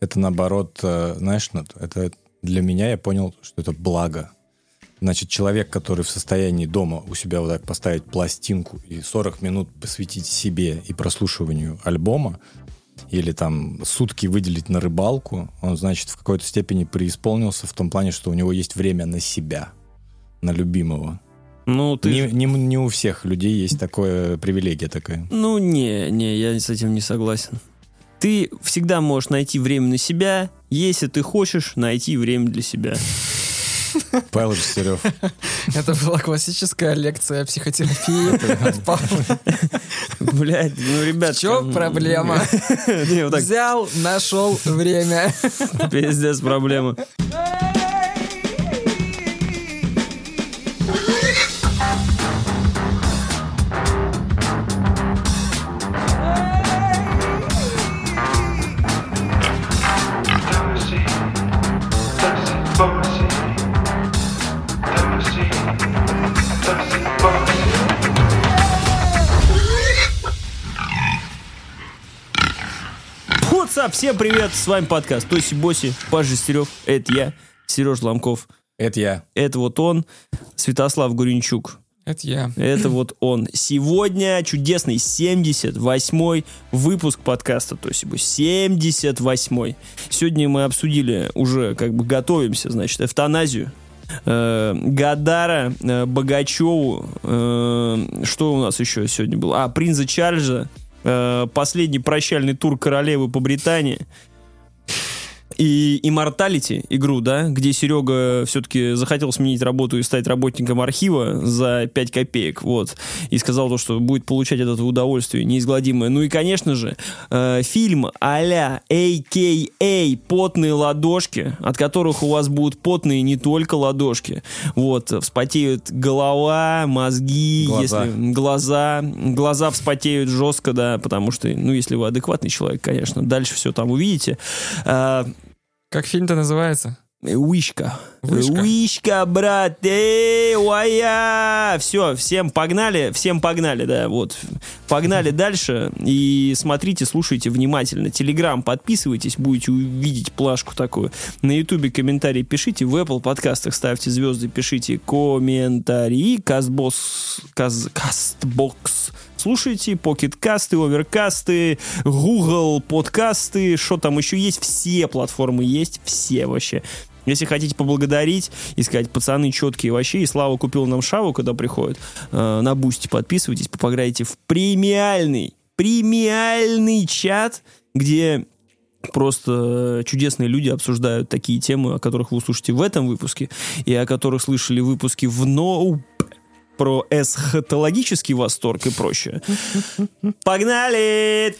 это наоборот, э, знаешь, ну, это для меня я понял, что это благо. Значит, человек, который в состоянии дома у себя вот так поставить пластинку и 40 минут посвятить себе и прослушиванию альбома, или там сутки выделить на рыбалку, он, значит, в какой-то степени преисполнился в том плане, что у него есть время на себя, на любимого. Ну, ты... Не, не, не у всех людей есть такое привилегия такая. Ну, не, не, я с этим не согласен. Ты всегда можешь найти время на себя, если ты хочешь найти время для себя. Павел Жестерев. Это была классическая лекция психотерапии от Павла. Блядь, ну, ребят... В чем проблема? Вот так, Взял, нашел время. пиздец проблема. Tennessee, What's up? Всем привет, с вами подкаст Тоси Боси, Паш Жестерев, это я, Сереж Ломков, Это я. это вот он, Святослав Гуренчук, Это я. это вот он. Сегодня чудесный 78-й выпуск подкаста Тоси Боси, 78-й. Сегодня мы обсудили, уже как бы готовимся, значит, эвтаназию, э, Гадара, э, Богачеву, э, что у нас еще сегодня было? А, принца Чарльза, последний прощальный тур королевы по Британии и Immortality игру, да, где Серега все-таки захотел сменить работу и стать работником архива за 5 копеек, вот, и сказал то, что будет получать от этого удовольствие неизгладимое. Ну и, конечно же, э, фильм а-ля A.K.A. «Потные ладошки», от которых у вас будут потные не только ладошки, вот, вспотеют голова, мозги, Глаза. если глаза, глаза вспотеют жестко, да, потому что, ну, если вы адекватный человек, конечно, дальше все там увидите. А, Как фильм-то называется? Вышка. Вышка. Вышка, брат. Эй, уая. Все, всем погнали, всем погнали, да, вот. Погнали дальше и смотрите, слушайте внимательно. Телеграм, подписывайтесь, будете увидеть плашку такую. На ютубе комментарии пишите, в Apple подкастах ставьте звезды, пишите комментарии. Казбос, каз, Кастбокс. Слушайте, покеткасты, оверкасты, Google подкасты, что там еще есть, все платформы есть, все вообще. Если хотите поблагодарить и сказать, пацаны четкие вообще, и Слава купил нам шаву, когда приходит, э, на бусте подписывайтесь, попадаете в премиальный, премиальный чат, где просто чудесные люди обсуждают такие темы, о которых вы услышите в этом выпуске, и о которых слышали выпуски в Ноуп про эсхатологический восторг и прочее. Погнали!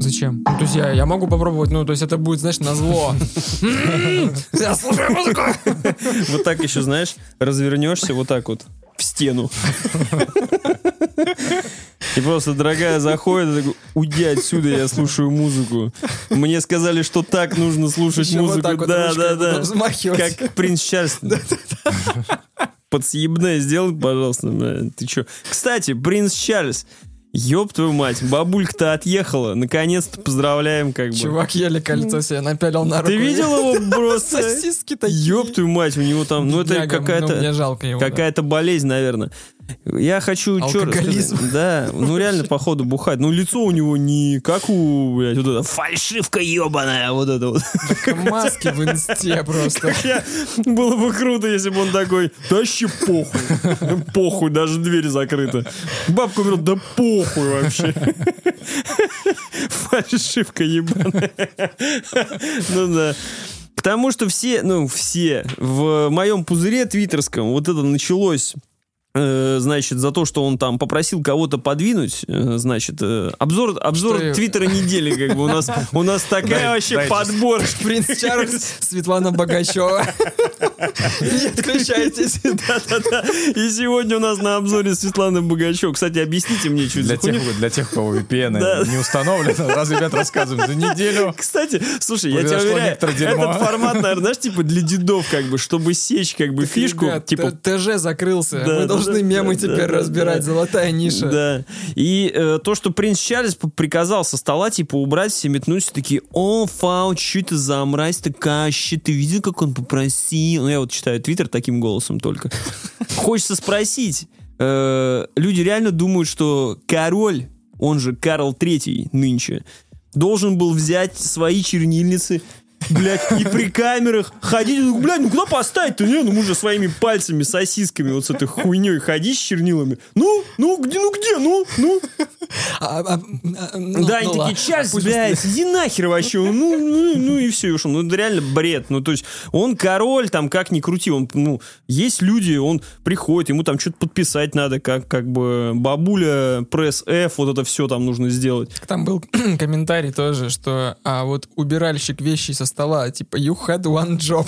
Зачем? Ну, то есть я, я могу попробовать, ну, то есть это будет, знаешь, на зло. М, Я слушаю музыку. Вот так еще, знаешь, развернешься вот так вот в стену. И просто, дорогая, заходит, такой, уйди отсюда, я слушаю музыку. Мне сказали, что так нужно слушать Еще музыку. вот да, да, да. Как принц Чарльз. Подсъебное сделай, пожалуйста. бля. Ты че? Кстати, принц Чарльз. Ёб твою мать, бабулька-то отъехала. Наконец-то поздравляем, как бы. Чувак еле кольцо себе напялил на руку. Ты видел его просто? Сосиски такие. Ёб твою мать, у него там, ну это ну, какая-то да. какая-то болезнь, наверное. Я хочу Алкоголизм. рассказать? Да, ну реально, походу, бухать. Ну, лицо у него не как у, блядь, вот это фальшивка ебаная, вот это вот. Как маски в инсте просто. Я- Было бы круто, если бы он такой, да вообще похуй. Похуй, даже дверь закрыта. Бабка умерла, да похуй вообще. Фальшивка ебаная. Ну да. Потому что все, ну все, в моем пузыре твиттерском вот это началось значит, за то, что он там попросил кого-то подвинуть, э, значит, э, обзор, обзор Что- твиттера недели, как бы у нас, у нас такая вообще дайте. подбор. Принц Чарльз, Светлана Богачева. Не отключайтесь. Да-да-да. И сегодня у нас на обзоре Светлана Богачева. Кстати, объясните мне, что Для тех, для тех, у кого VPN не установлено, раз ребят рассказываем за неделю. Кстати, слушай, я тебя Произошло уверяю, этот формат, наверное, знаешь, типа для дедов, как бы, чтобы сечь, как бы, фишку, Ребят, типа, ТЖ закрылся. Да, Мы да, должны да, мемы теперь разбирать. Золотая ниша. Да. И э, то, что принц Чарльз приказал со стола, типа, убрать, все метнулись такие, о, Фауч, что это за мразь такая, щи, ты видел, как он попросил? Ну, я вот читаю твиттер таким голосом только. Хочется спросить, э, люди реально думают, что король, он же Карл Третий нынче, должен был взять свои чернильницы, блядь, и при камерах ходить, ну, блядь, ну куда поставить-то? Не, ну мы же своими пальцами, сосисками, вот с этой хуйней ходить с чернилами. Ну, ну, где, ну где, ну, ну. А- а- а, ну, да, они ну такие, ладно. Чарльз, Пусть блядь, иди нахер вообще. Ну, ну, ну и все, и ушел. Ну, это реально бред. Ну, то есть, он король, там, как ни крути, он, ну, есть люди, он приходит, ему там что-то подписать надо, как, как бы, бабуля, пресс F, вот это все там нужно сделать. Там был комментарий тоже, что а вот убиральщик вещи со стола, типа, you had one job.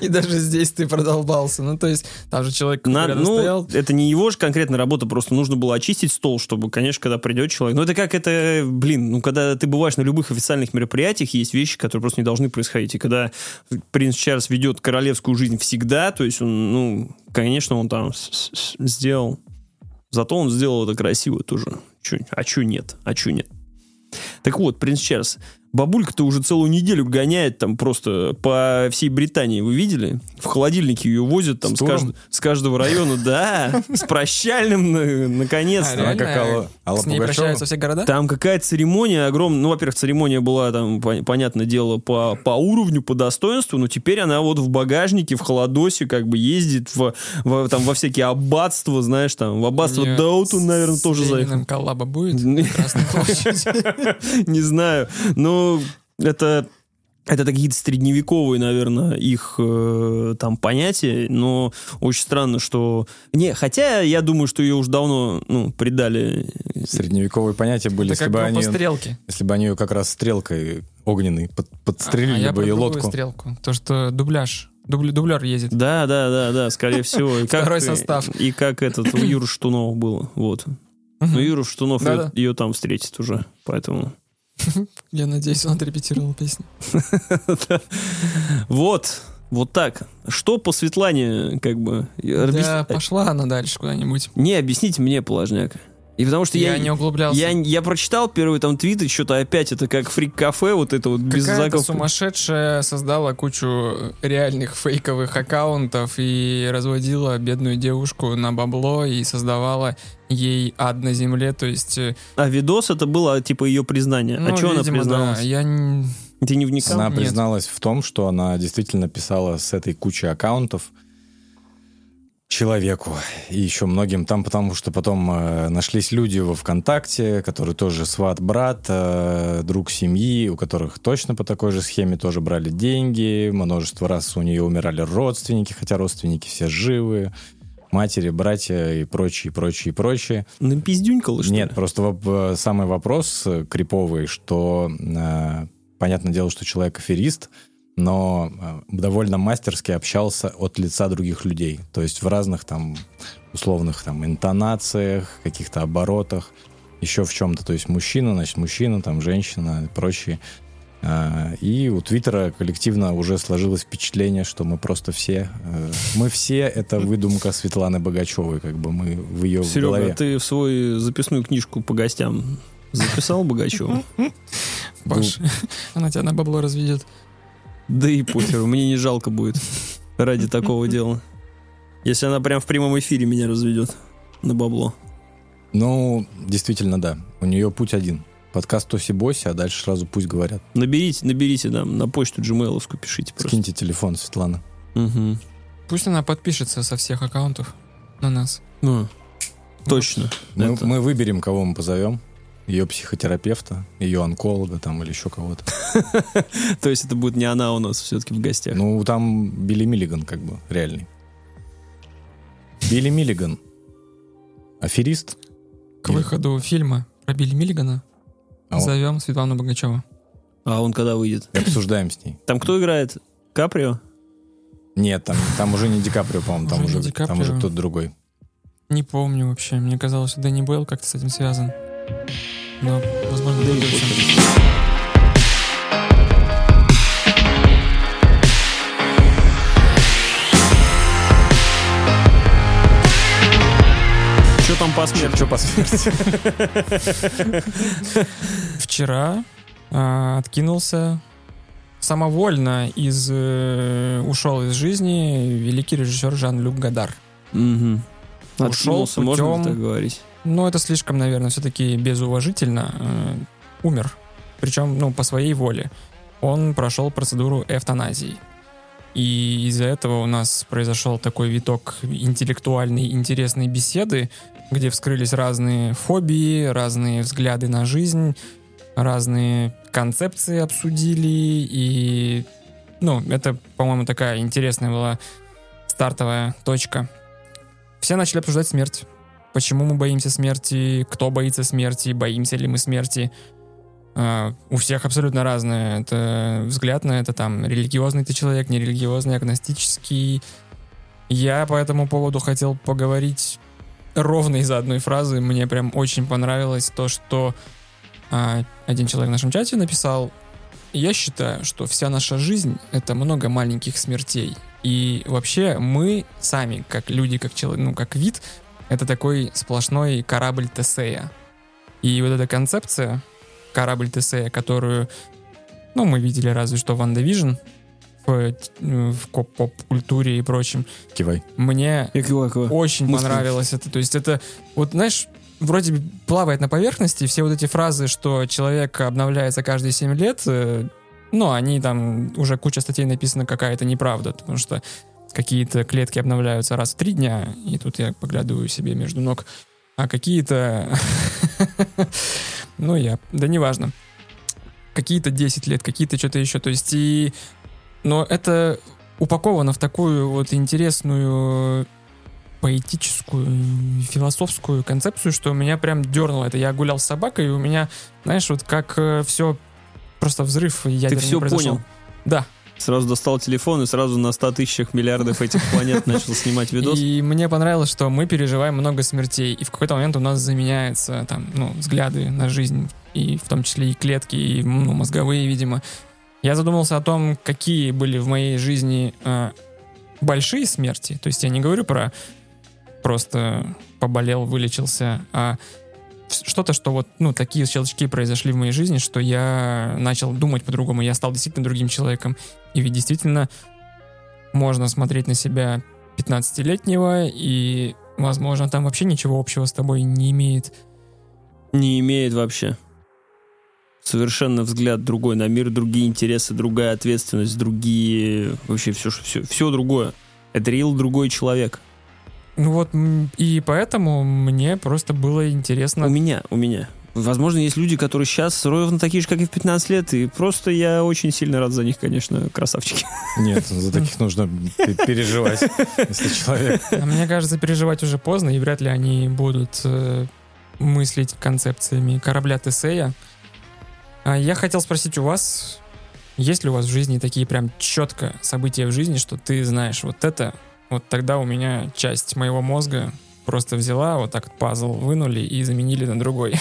И даже здесь ты продолбался. Ну, то есть, там же человек На- рядом ну, стоял. это не его же конкретная работа, просто нужно было очистить стол, чтобы, конечно, когда придет человек. Ну, это как это, блин, ну, когда ты бываешь на любых официальных мероприятиях, есть вещи, которые просто не должны происходить. И когда принц Чарльз ведет королевскую жизнь всегда, то есть он, ну, конечно, он там сделал. Зато он сделал это красиво тоже. Чё- а чё нет? А чё нет? Так вот, принц Чарльз, бабулька-то уже целую неделю гоняет там просто по всей Британии. Вы видели? В холодильнике ее возят там С с, кажд- с каждого района. Да, с прощальным, на- А, наконец-то. Она как? Алла- Алла С ней прощаются все города? Там какая-то церемония огромная. Ну, во-первых, церемония была там, пон- понятное дело, по, по уровню, по достоинству, но теперь она вот в багажнике, в холодосе как бы ездит в, во- там, во всякие аббатства, знаешь, там, в аббатство Даутон, наверное, с тоже заехал. коллаба будет? Не знаю. Но это... Это какие-то средневековые, наверное, их э, там понятия, но очень странно, что... Не, хотя я думаю, что ее уже давно, ну, придали... Средневековые понятия были, Это если как бы, они, стрелке. если бы они ее как раз стрелкой огненной под- А подстрелили я бы про ее лодку. стрелку. То, что дубляж. Дубля- Дублер ездит. Да, да, да, да, скорее всего. И как, Второй состав. И как этот у Юры Штунова было. Вот. Ну, Юра Штунов ее, ее там встретит уже. Поэтому. Я надеюсь, он отрепетировал песню. Вот. Вот так. Что по Светлане, как бы. Да, пошла она дальше куда-нибудь. Не, объясните мне, положняк. И потому что я, Я не углублялся. я, я прочитал первый там твит, и что-то опять это как фрик-кафе, вот это вот без Какая-то сумасшедшая создала кучу реальных фейковых аккаунтов и разводила бедную девушку на бабло и создавала ей ад на земле, то есть... э, А видос это было типа ее признание. ну, а что она призналась? да, я... Ты не вникал? Она Нет. призналась в том, что она действительно писала с этой кучей аккаунтов человеку и еще многим там, потому что потом э, нашлись люди во ВКонтакте, которые тоже сват-брат, э, друг семьи, у которых точно по такой же схеме тоже брали деньги, множество раз у нее умирали родственники, хотя родственники все живы, матери, братья и прочее, прочее, прочее. Напиздюнькала, что ли? Нет, просто воп- э, самый вопрос э, криповый, что э, понятное дело, что человек аферист, но э, довольно мастерски общался от лица других людей. То есть в разных там условных там интонациях, каких-то оборотах, еще в чем-то. То есть мужчина, значит, мужчина, там женщина и прочие. А, И у Твиттера коллективно уже сложилось впечатление, что мы просто все, э, мы все это выдумка Светланы Богачевой, как бы мы в ее Серега, голове. а ты в свою записную книжку по гостям записал Богачева? Паш, она тебя на бабло разведет. Да и похер, мне не жалко будет ради такого дела. Если она прям в прямом эфире меня разведет на бабло. Ну, действительно, да. У нее путь один. Подкаст Тоси Боси, а дальше сразу пусть говорят. Наберите, наберите там на почту gmail пишите просто. Скиньте телефон, Светлана. Мгм. Пусть она подпишется со всех аккаунтов на нас. Ну, точно. Мы, Это- мы выберем, кого мы позовем. Ее психотерапевта, ее онколога там или еще кого-то. То есть это будет не она у нас все-таки в гостях. Ну, там Билли Миллиган как бы реальный. Билли Миллиган. Аферист. К выходу фильма про Билли Миллигана А зовем Светлану Богачеву. А он когда выйдет? Обсуждаем с ней. Там кто играет? Каприо? Нет, там, там уже не Ди Каприо, по-моему, там Уже там уже кто-то другой. Не помню вообще. Мне казалось, что Дэнни Бойл как-то с этим связан. Но, возможно, Да и. Что там по смерти? Что по смерти? Вчера а, откинулся самовольно из э, ушел из жизни великий режиссер Жан-Люк Гадар. Мгм. Ушел Откинулся, можно путем- так говорить? Но это слишком, наверное, все-таки безуважительно. э, умер. Причем, ну, по своей воле. Он прошел процедуру эвтаназии. И из-за этого у нас произошел такой виток интеллектуальной, интересной беседы, где вскрылись разные фобии, разные взгляды на жизнь, разные концепции обсудили. И, ну, это, по-моему, такая интересная была стартовая точка. Все начали обсуждать смерть. Почему мы боимся смерти? Кто боится смерти? Боимся ли мы смерти? А, у всех абсолютно разное это взгляд на это, там, религиозный ты человек, нерелигиозный, агностический. Я по этому поводу хотел поговорить ровно из-за одной фразы. Мне прям очень понравилось то, что а, один человек в нашем чате написал, я считаю, что вся наша жизнь — это много маленьких смертей. И вообще мы сами, как люди, как человек, ну, как вид, это такой сплошной корабль Тесея. И вот эта концепция корабль Тесея, которую, ну, мы видели разве что в WandaVision, в, т- в поп-культуре и прочем, Кивай. мне Я киваю, киваю. очень Мысли. понравилось это. То есть это, вот знаешь, вроде бы плавает на поверхности, все вот эти фразы, что человек обновляется каждые 7 лет, э, ну, они там, уже куча статей написано, какая-то неправда, потому что какие-то клетки обновляются раз в три дня, и тут я поглядываю себе между ног, а какие-то, ну, я, да неважно, какие-то 10 лет, какие-то что-то еще, то есть и, но это упаковано в такую вот интересную поэтическую, философскую концепцию, что меня прям дернуло это. Я гулял с собакой, и у меня, знаешь, вот как все просто взрыв ядерный Ты все произошел. понял. Да. Сразу достал телефон и сразу на 100 тысячах миллиардов этих планет начал снимать видос. И мне понравилось, что мы переживаем много смертей, и в какой-то момент у нас заменяются там, ну, взгляды на жизнь, и в том числе и клетки, и ну, мозговые, видимо. Я задумался о том, какие были в моей жизни э, большие смерти. То есть я не говорю про просто поболел, вылечился, а что-то, что вот, ну, такие щелчки произошли в моей жизни, что я начал думать по-другому, я стал действительно другим человеком. И ведь действительно можно смотреть на себя 15-летнего, и, возможно, там вообще ничего общего с тобой не имеет. Не имеет вообще. Совершенно взгляд другой на мир, другие интересы, другая ответственность, другие... Вообще все, все, все другое. Это реал другой человек. Ну вот, и поэтому мне просто было интересно. У меня, у меня. Возможно, есть люди, которые сейчас ровно такие же, как и в 15 лет, и просто я очень сильно рад за них, конечно, красавчики. Нет, за таких нужно пе- переживать, если человек... А мне кажется, переживать уже поздно, и вряд ли они будут э, мыслить концепциями корабля Тесея. А я хотел спросить у вас, есть ли у вас в жизни такие прям четко события в жизни, что ты знаешь, вот это, вот тогда у меня часть моего мозга просто взяла, вот так пазл вынули и заменили на другой.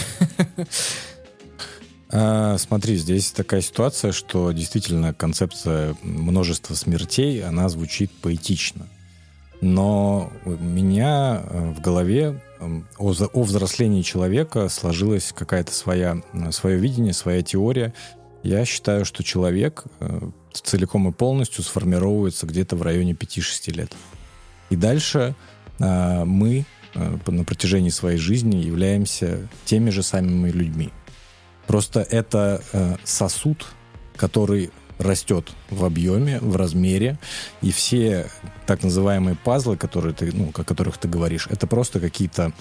А, Смотри, здесь такая ситуация, что действительно концепция множества смертей, она звучит поэтично. Но у меня э, в голове м, о, о взрослении человека сложилась какая-то своя, м, свое видение, своя теория. Я считаю, что человек э, целиком и полностью сформировывается где-то в районе 5-6 лет. И дальше э, мы э, на протяжении своей жизни являемся теми же самыми людьми. Просто это э, сосуд, который растет в объеме, в размере, и все так называемые пазлы, которые ты, ну, о которых ты говоришь, это просто какие-то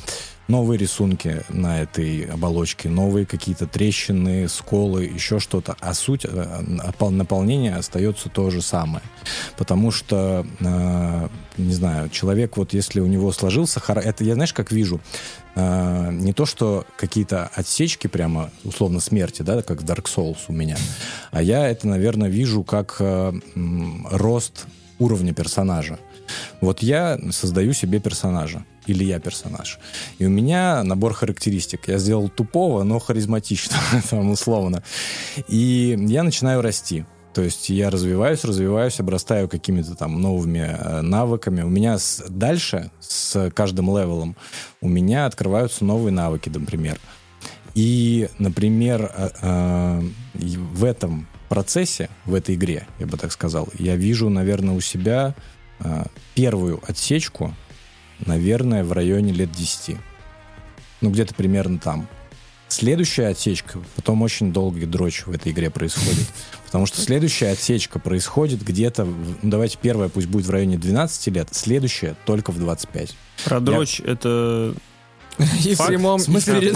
новые рисунки на этой оболочке, новые какие-то трещины, сколы, еще что-то. А суть, э, наполнение остается то же самое. Потому что, э, не знаю, человек, вот если у него сложился... Это я, знаешь, как вижу? Э, не то, что какие-то отсечки прямо, условно, смерти, да, как в Dark Souls у меня, а я это, наверное, вижу как э, рост уровня персонажа. Вот я создаю себе персонажа. Или я персонаж. И у меня набор характеристик. Я сделал тупого, но харизматичного, там, условно. И я начинаю расти. То есть я развиваюсь, развиваюсь, обрастаю какими-то там новыми э, навыками. У меня с- дальше, с каждым левелом, у меня открываются новые навыки, например. И, например, э, э, в этом процессе, в этой игре, я бы так сказал, я вижу, наверное, у себя э, первую отсечку, наверное, в районе лет 10. Ну, где-то примерно там. Следующая отсечка, потом очень долгий дрочь в этой игре происходит. Потому что следующая отсечка происходит где-то, ну, давайте первая пусть будет в районе 12 лет, следующая только в 25. Про дрочь это... И в прямом, В смысле, ты,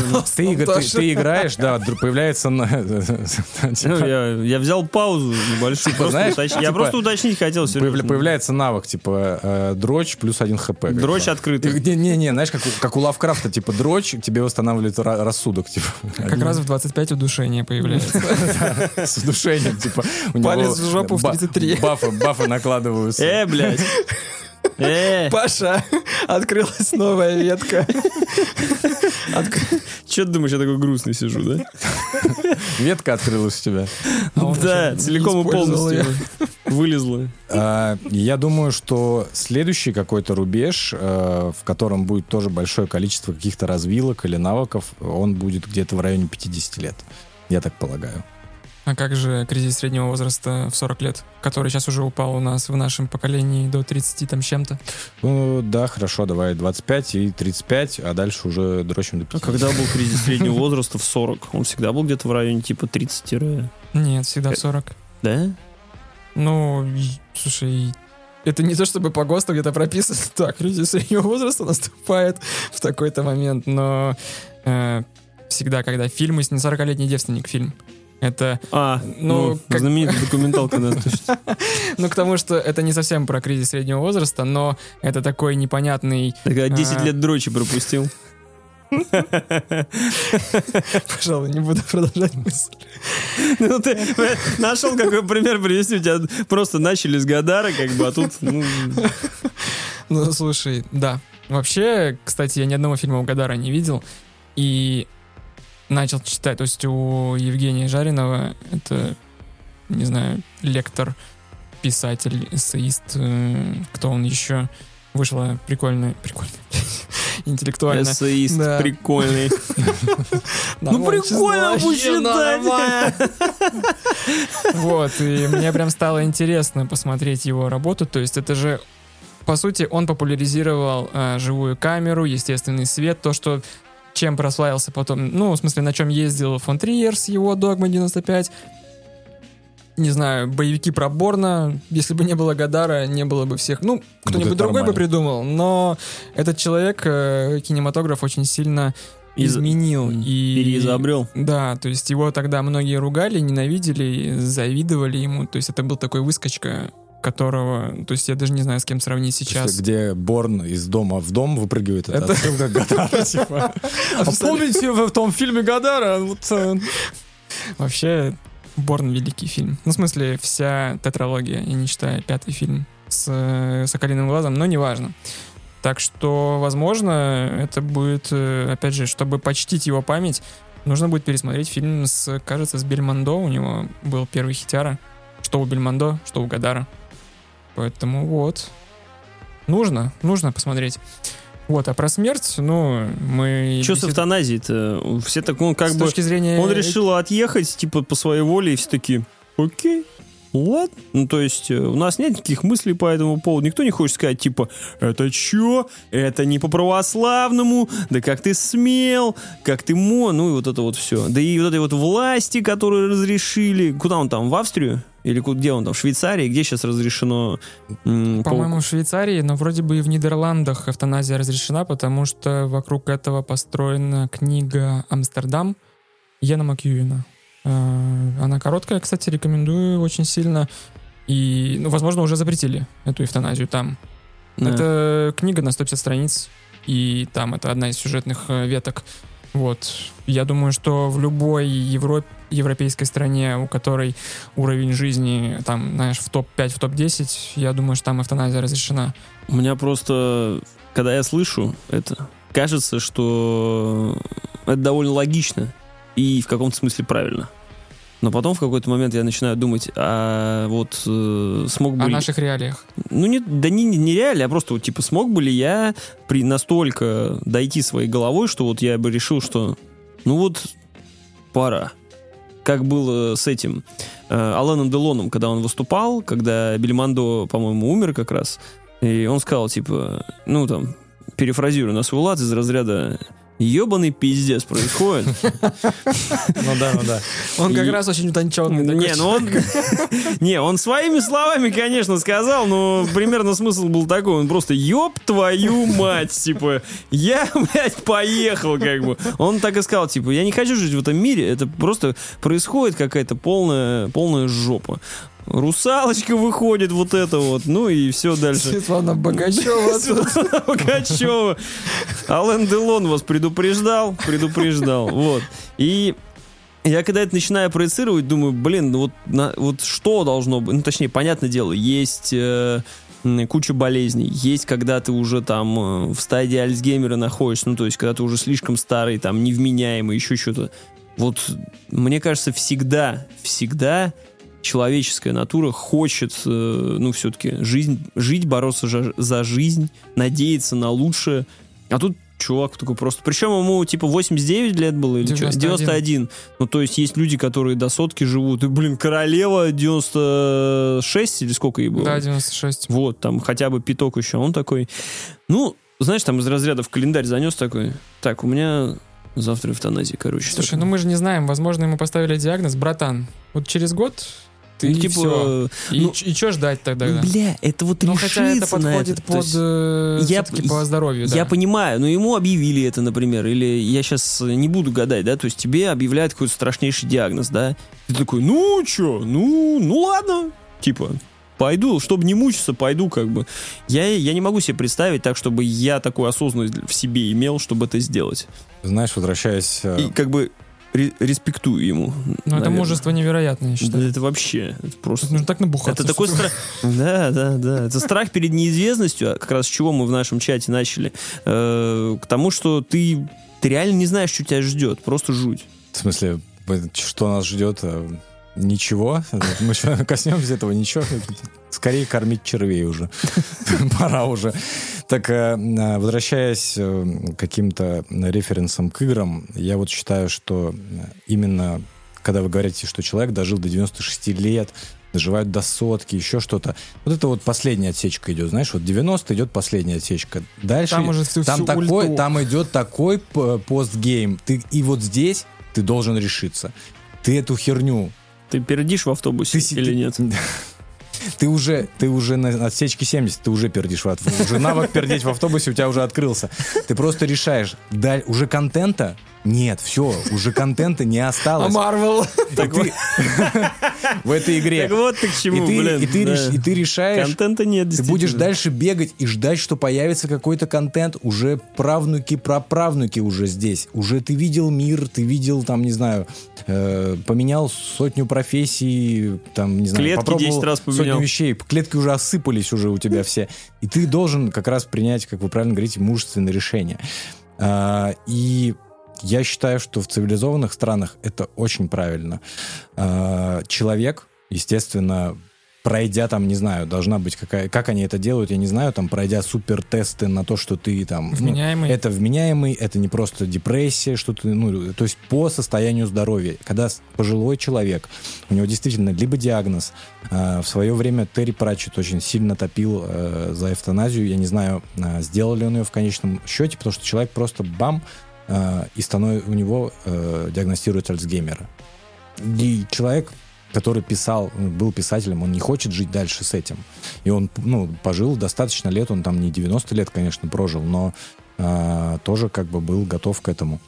игр- ты- играешь, да, появляется... на- Ну, типа, я, я взял паузу небольшую. просто знаешь, уточ- Я типа, просто уточнить хотел, серьезно. Появляется навык, типа, э, дрочь плюс один хп. Дрочь открытый. Не-не-не, знаешь, как у, как у Лавкрафта, типа, дрочь, тебе восстанавливает ра- рассудок, типа. Как раз в 25 удушение появляется. С удушением, типа. у него Палец в жопу в ба- 33. Бафы, бафы накладываются. Э, блядь. Э, Паша, открылась новая ветка. что ты думаешь, я такой грустный сижу, да? Ветка открылась у тебя. Да, не целиком и полностью вылезла. А, Я думаю, что следующий какой-то рубеж, э, в котором будет тоже большое количество каких-то развилок или навыков, он будет где-то в районе 50 лет. Я так полагаю. А как же кризис среднего возраста в 40 лет, который сейчас уже упал у нас в нашем поколении до 30 там с чем-то? Ну, да, хорошо, давай 25 и 35, а дальше уже дрочим до А 50. когда был кризис среднего возраста в 40? Он всегда был где-то в районе типа 30 Нет, всегда Э, в 40. Да? Ну, слушай, это не то чтобы по ГОСТу где-то прописано, так, кризис среднего возраста наступает в такой-то момент, но э, всегда, когда фильмы, не 40-летний девственник фильм, это, А, Ну, ну, как- знаменитая документалка, да. ну, к тому, что это не совсем про кризис среднего возраста, но это такой непонятный, Тогда 10 А. лет дрочи пропустил. пожалуй, не буду продолжать мысль. Ну, ты нашел какой пример привести, у тебя просто начали с Гадара, как бы, а тут, ну, Ну, слушай, да. Вообще, кстати, я ни одного фильма у Гадара не видел. И начал читать. То есть у Евгения Жаринова это, не знаю, лектор, писатель, эссеист, э, кто он еще. Вышла прикольная, прикольная, интеллектуально. эссеист Да. прикольный. Ну, прикольно почитать. Вот, и мне прям стало интересно посмотреть его работу. То есть это же, по сути, он популяризировал э, живую камеру, естественный свет, то, что чем прославился потом, ну, в смысле, на чем ездил фон Триер с его Догма 95. Не знаю, боевики про Борна, если бы не было Гадара, не было бы всех. Ну, кто-нибудь другой бы нормально. придумал, но этот человек э, кинематограф очень сильно Из- изменил. И... Переизобрел. Да, то есть его тогда многие ругали, ненавидели, завидовали ему. То есть это был такой выскочка, которого... То есть я даже не знаю, с кем сравнить сейчас. Где Борн из дома в дом выпрыгивает, это Это- отсылка к Гадару, типа. А помните в том фильме Гадара? Э, Вообще, Борн великий фильм. Ну, в смысле, вся тетралогия, я не считаю пятый фильм с э, Соколиным глазом, но неважно. Так что, возможно, это будет, э, опять же, чтобы почтить его память, нужно будет пересмотреть фильм с, кажется, с Бельмондо. У него был первый хитяра. Что у Бельмондо, что у Гадара. Поэтому вот. Нужно, нужно посмотреть. Вот, а про смерть, ну, мы... Что с эвтаназией-то? Все так, он как с бы... точки зрения... Он решил отъехать, типа, по своей воле, и все такие, окей, ладно. Ну, то есть, э, у нас нет никаких мыслей по этому поводу. Никто не хочет сказать, типа, это чё? Это не по православному? Да как ты смел? Как ты мо? Ну, и вот это вот все. Да и вот этой вот власти, которые разрешили. Куда он там, в Австрию? Или где он там? В Швейцарии? Где сейчас разрешено? По-моему, в Швейцарии, но вроде бы и в Нидерландах эвтаназия разрешена, потому что вокруг этого построена книга «Амстердам» Йена Макьюина. Э, Она короткая, кстати, рекомендую очень сильно. И, ну, возможно, уже запретили эту эвтаназию там. Да. Это книга на 150 страниц, и там это одна из сюжетных э, веток. Вот. Я думаю, что в любой Евро- европейской стране, у которой уровень жизни, там, знаешь, в топ-5, в топ-10, я думаю, что там эвтаназия разрешена. У меня просто, когда я слышу это, кажется, что это довольно логично и в каком-то смысле правильно. Но потом в какой-то момент я начинаю думать, а вот э, смог бы... О ли- наших реалиях. Ну, не, да не, не реально, а просто вот, типа, смог бы ли я при настолько дойти своей головой, что вот я бы решил, что ну вот пора. Как было с этим э, Аланом Делоном, когда он выступал, когда Бельмондо, по-моему, умер как раз, и он сказал, типа, ну там, перефразирую на свой лад из разряда ебаный пиздец происходит. Ну да, ну да. Он как раз очень утонченный. Не, ну он... Не, он своими словами, конечно, сказал, но примерно смысл был такой. Он просто, ёб твою мать, типа, я, блядь, поехал, как бы. Он так и сказал, типа, я не хочу жить в этом мире, это просто происходит какая-то полная, полная жопа. Русалочка выходит, вот это вот, ну и все дальше. Светлана Богачева. Светлана Богачева. Ален Делон вас предупреждал, предупреждал. Вот. И я когда это начинаю проецировать, думаю, блин, ну вот, на- вот что должно быть? Ну, точнее, понятное дело, есть э, куча болезней. Есть, когда ты уже там э, в стадии Альцгеймера находишься, ну, то есть, когда ты уже слишком старый, там, невменяемый, еще что-то. Вот, мне кажется, всегда, всегда человеческая натура хочет, э, ну, все-таки жизнь, жить, бороться за, за жизнь, надеяться на лучшее. А тут чувак такой просто... Причем ему, типа, 89 лет было или что? 91. 91. Ну, то есть есть люди, которые до сотки живут. И, блин, королева 96 или сколько ей было? Да, 96. Вот, там хотя бы пяток еще. Он такой, ну, знаешь, там из разряда в календарь занес такой, так, у меня завтра эвтаназия, короче. Слушай, такой. ну мы же не знаем, возможно, ему поставили диагноз, братан, вот через год ты Ну, типа, всё. И, ну, ч- и что ждать тогда? ну, бля, это вот Ну, хотя это решиться на подходит это. То под есть э, я- по здоровью, Я да. понимаю, но ему объявили это, например, или я сейчас не буду гадать, да, то есть тебе объявляют какой-то страшнейший диагноз, да, ты такой, ну, чё, ну, ну ладно, типа, пойду, чтобы не мучиться, пойду, как бы. Я, я не могу себе представить так, чтобы я такую осознанность в себе имел, чтобы это сделать. Знаешь, возвращаясь... э, И как бы респектую ему. Ну, это мужество невероятное, я Да, считаю. это вообще, это просто... Нужно так набухаться. Это такой страх. Да, да, да. Это страх перед неизвестностью, а как раз с чего мы в нашем чате начали. Э, К тому, что ты, ты реально не знаешь, что тебя ждет. Просто жуть. В смысле, что нас ждет? э, Ничего. Мы еще коснемся этого, ничего. Скорее кормить червей уже. Пора уже. Так, э, э, возвращаясь э, к каким-то референсам к играм, я вот считаю, что именно когда вы говорите, что человек дожил до 96 лет, доживают до сотки, еще что-то. Вот это вот последняя отсечка идет, знаешь, вот 90 идет последняя отсечка. Дальше Там уже всю, там всю такой, ульту. там идет такой постгейм. Ты и вот здесь ты должен решиться. Ты эту херню, Ты пердишь в автобусе ты или ты- нет? Ты уже, ты уже на отсечке 70, ты уже пердишь в автобусе. Уже навык пердеть в автобусе у тебя уже открылся. Ты просто решаешь, даль, уже контента нет, все, уже контента не А осталось. Марвел? И ты- в этой игре. Так вот ты к И чему, ты, блин. и ты решаешь, Контента нет, Ты будешь дальше бегать и ждать, что появится какой-то контент. Уже правнуки, праправнуки уже здесь. Уже ты видел мир, ты видел, там, не знаю, э, поменял сотню профессий, там, не знаю, Клетки попробовал 10 раз поменял. сотню вещей. Клетки уже осыпались уже у тебя все. И ты должен как раз принять, как вы правильно говорите, мужественное решение. А, И я считаю, что в цивилизованных странах это очень правильно. А, Человек, естественно, пройдя там, не знаю, должна быть какая... Как они это делают, я не знаю, там, пройдя супер-тесты на то, что ты там... ну, Вменяемый. это вменяемый, это не просто депрессия, что ты, ну, то есть по состоянию здоровья. Когда пожилой человек, у него действительно либо диагноз, э, в свое время Терри Пратчет очень сильно топил э, за эвтаназию, я не знаю, э, сделал ли он ее в конечном счете, потому что человек просто бам, и станов... у него э, диагностируют Альцгеймера. И человек который писал, был писателем, он не хочет жить дальше с этим. И он, ну, пожил достаточно лет, он там не 90 лет, конечно, прожил, но а, тоже как бы был готов к этому.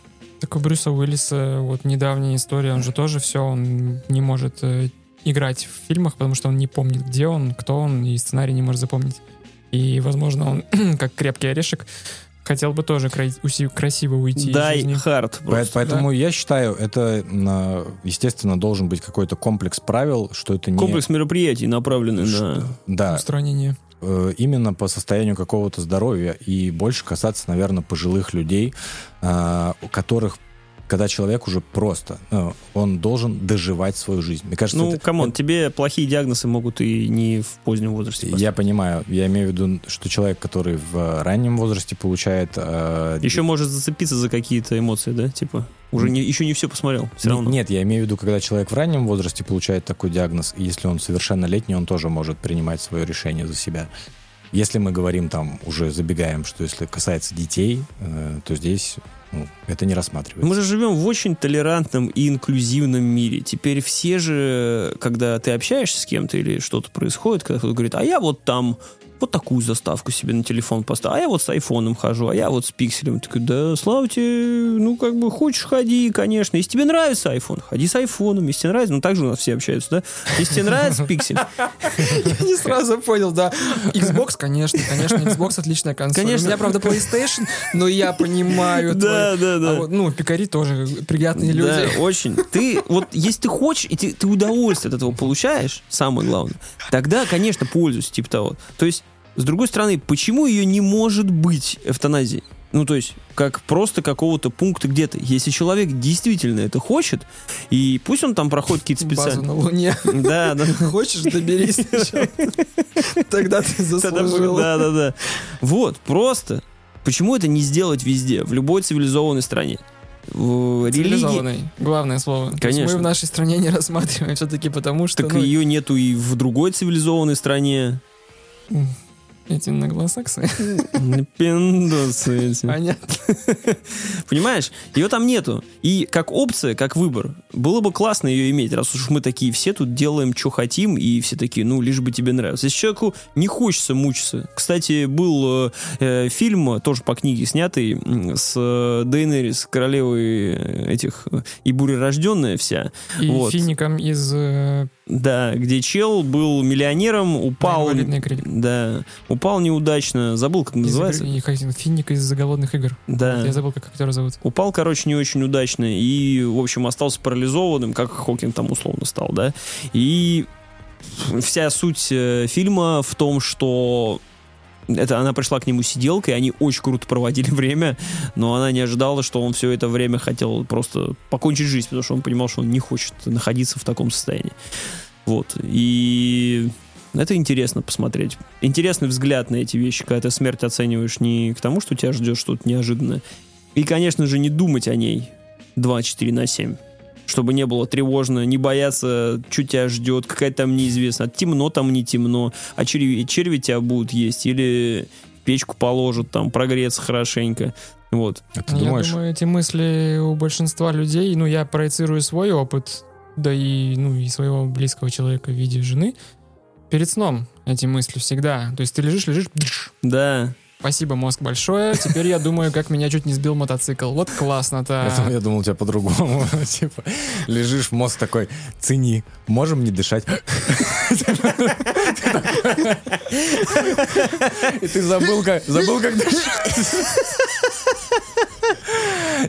Так у Брюса Уиллиса вот недавняя история, он же тоже все, он не может э, играть в фильмах, потому что он не помнит, где он, кто он, и сценарий не может запомнить. И, возможно, он, как крепкий орешек, хотел бы тоже красиво уйти из Дай хард. Поэт- Поэтому я считаю, это, естественно, должен быть какой-то комплекс правил, что это не... Комплекс мероприятий направленный на... Да, Устранение. э, именно по состоянию какого-то здоровья и больше касаться, наверное, пожилых людей, а, у которых, когда человек уже просто, ну, он должен доживать свою жизнь. Мне кажется, Ну, это- come on, тебе плохие диагнозы могут и не в позднем возрасте поставить. я понимаю, я имею в виду, что человек, который в раннем возрасте получает... э, Еще может зацепиться за какие-то эмоции, да? Типа, уже не, еще не все посмотрел, все Не- равно. Нет, я имею в виду, когда человек в раннем возрасте получает такой диагноз, и если он совершеннолетний, он тоже может принимать свое решение за себя. Если мы говорим там, уже забегаем, что если касается детей, э, то здесь это не рассматривается. Мы же живем в очень толерантном и инклюзивном мире. Теперь все же, когда ты общаешься с кем-то или что-то происходит, когда кто-то говорит, а я вот там вот такую заставку себе на телефон поставил, а я вот с айфоном хожу, а я вот с пикселем. Такой, да, славьте, ну, как бы, хочешь, ходи, конечно. Если тебе нравится iPhone, ходи с айфоном. Если тебе нравится, ну, так же у нас все общаются, да? Если тебе нравится пиксель, Я не сразу понял, да. Xbox, конечно, конечно, Xbox отличная консоль. Конечно. У меня, правда, PlayStation, но я понимаю Да, да, да. А вот, ну, пикари тоже приятные люди. Да, очень. Ты, вот, если ты хочешь, и ты, ты удовольствие от этого получаешь, самое главное, тогда, конечно, пользуйся, типа того. То есть, с другой стороны, почему ее не может быть эвтаназией? Ну, то есть, как просто какого-то пункта где-то. Если человек действительно это хочет, и пусть он там проходит какие-то Базу специальные... на Луне. Да, да. Хочешь, доберись сначала. Тогда ты заслужил. Да, да, да. Вот, просто. Почему это не сделать везде, в любой цивилизованной стране? В религии, Цивилизованный. Главное слово. Конечно. Мы в нашей стране не рассматриваем все-таки потому, что так ну, ее нету и в другой цивилизованной стране. Эти англосаксы. Пиндосы эти. Понятно. Понимаешь? Ее там нету. И как опция, как выбор, было бы классно ее иметь, раз уж мы такие все тут делаем, что хотим, и все такие, ну, лишь бы тебе нравилось. Если человеку не хочется мучиться. Кстати, был э, фильм, тоже по книге снятый, с э, Дейнерис, королевой э, этих, э, и бурерожденная вся. И Вот. фиником из э, Да, где чел был миллионером, упал... Да, упал неудачно, забыл, как Из называется. игры- и как- Финик из голодных игр. Да. Я забыл, как актера зовут. Упал, короче, не очень удачно и, в общем, остался парализованным, как Хокинг там условно стал, да. И вся суть э, фильма в том, что это она пришла к нему сиделкой, они очень круто проводили время, но она не ожидала, что он все это время хотел просто покончить жизнь, потому что он понимал, что он не хочет находиться в таком состоянии. Вот. И это интересно посмотреть. Интересный взгляд на эти вещи, когда ты смерть оцениваешь не к тому, что тебя ждет что-то неожиданное, и, конечно же, не думать о ней 24 на 7. Чтобы не было тревожно, не бояться, что тебя ждет, какая там неизвестно. Темно там не темно, а черви, черви тебя будут есть, или печку положат, там, прогреться хорошенько. Вот. А ты Я думаешь, думаю, эти мысли у большинства людей, ну, я проецирую свой опыт, да и, ну, и своего близкого человека в виде жены. Перед сном эти мысли всегда. То есть ты лежишь, лежишь. Да. Спасибо, мозг большое, теперь я думаю, как меня чуть не сбил мотоцикл. Вот классно-то. Я думал, у тебя по-другому. Типа, лежишь, мозг такой, цени, можем не дышать. И ты забыл, как, забыл, как дышать.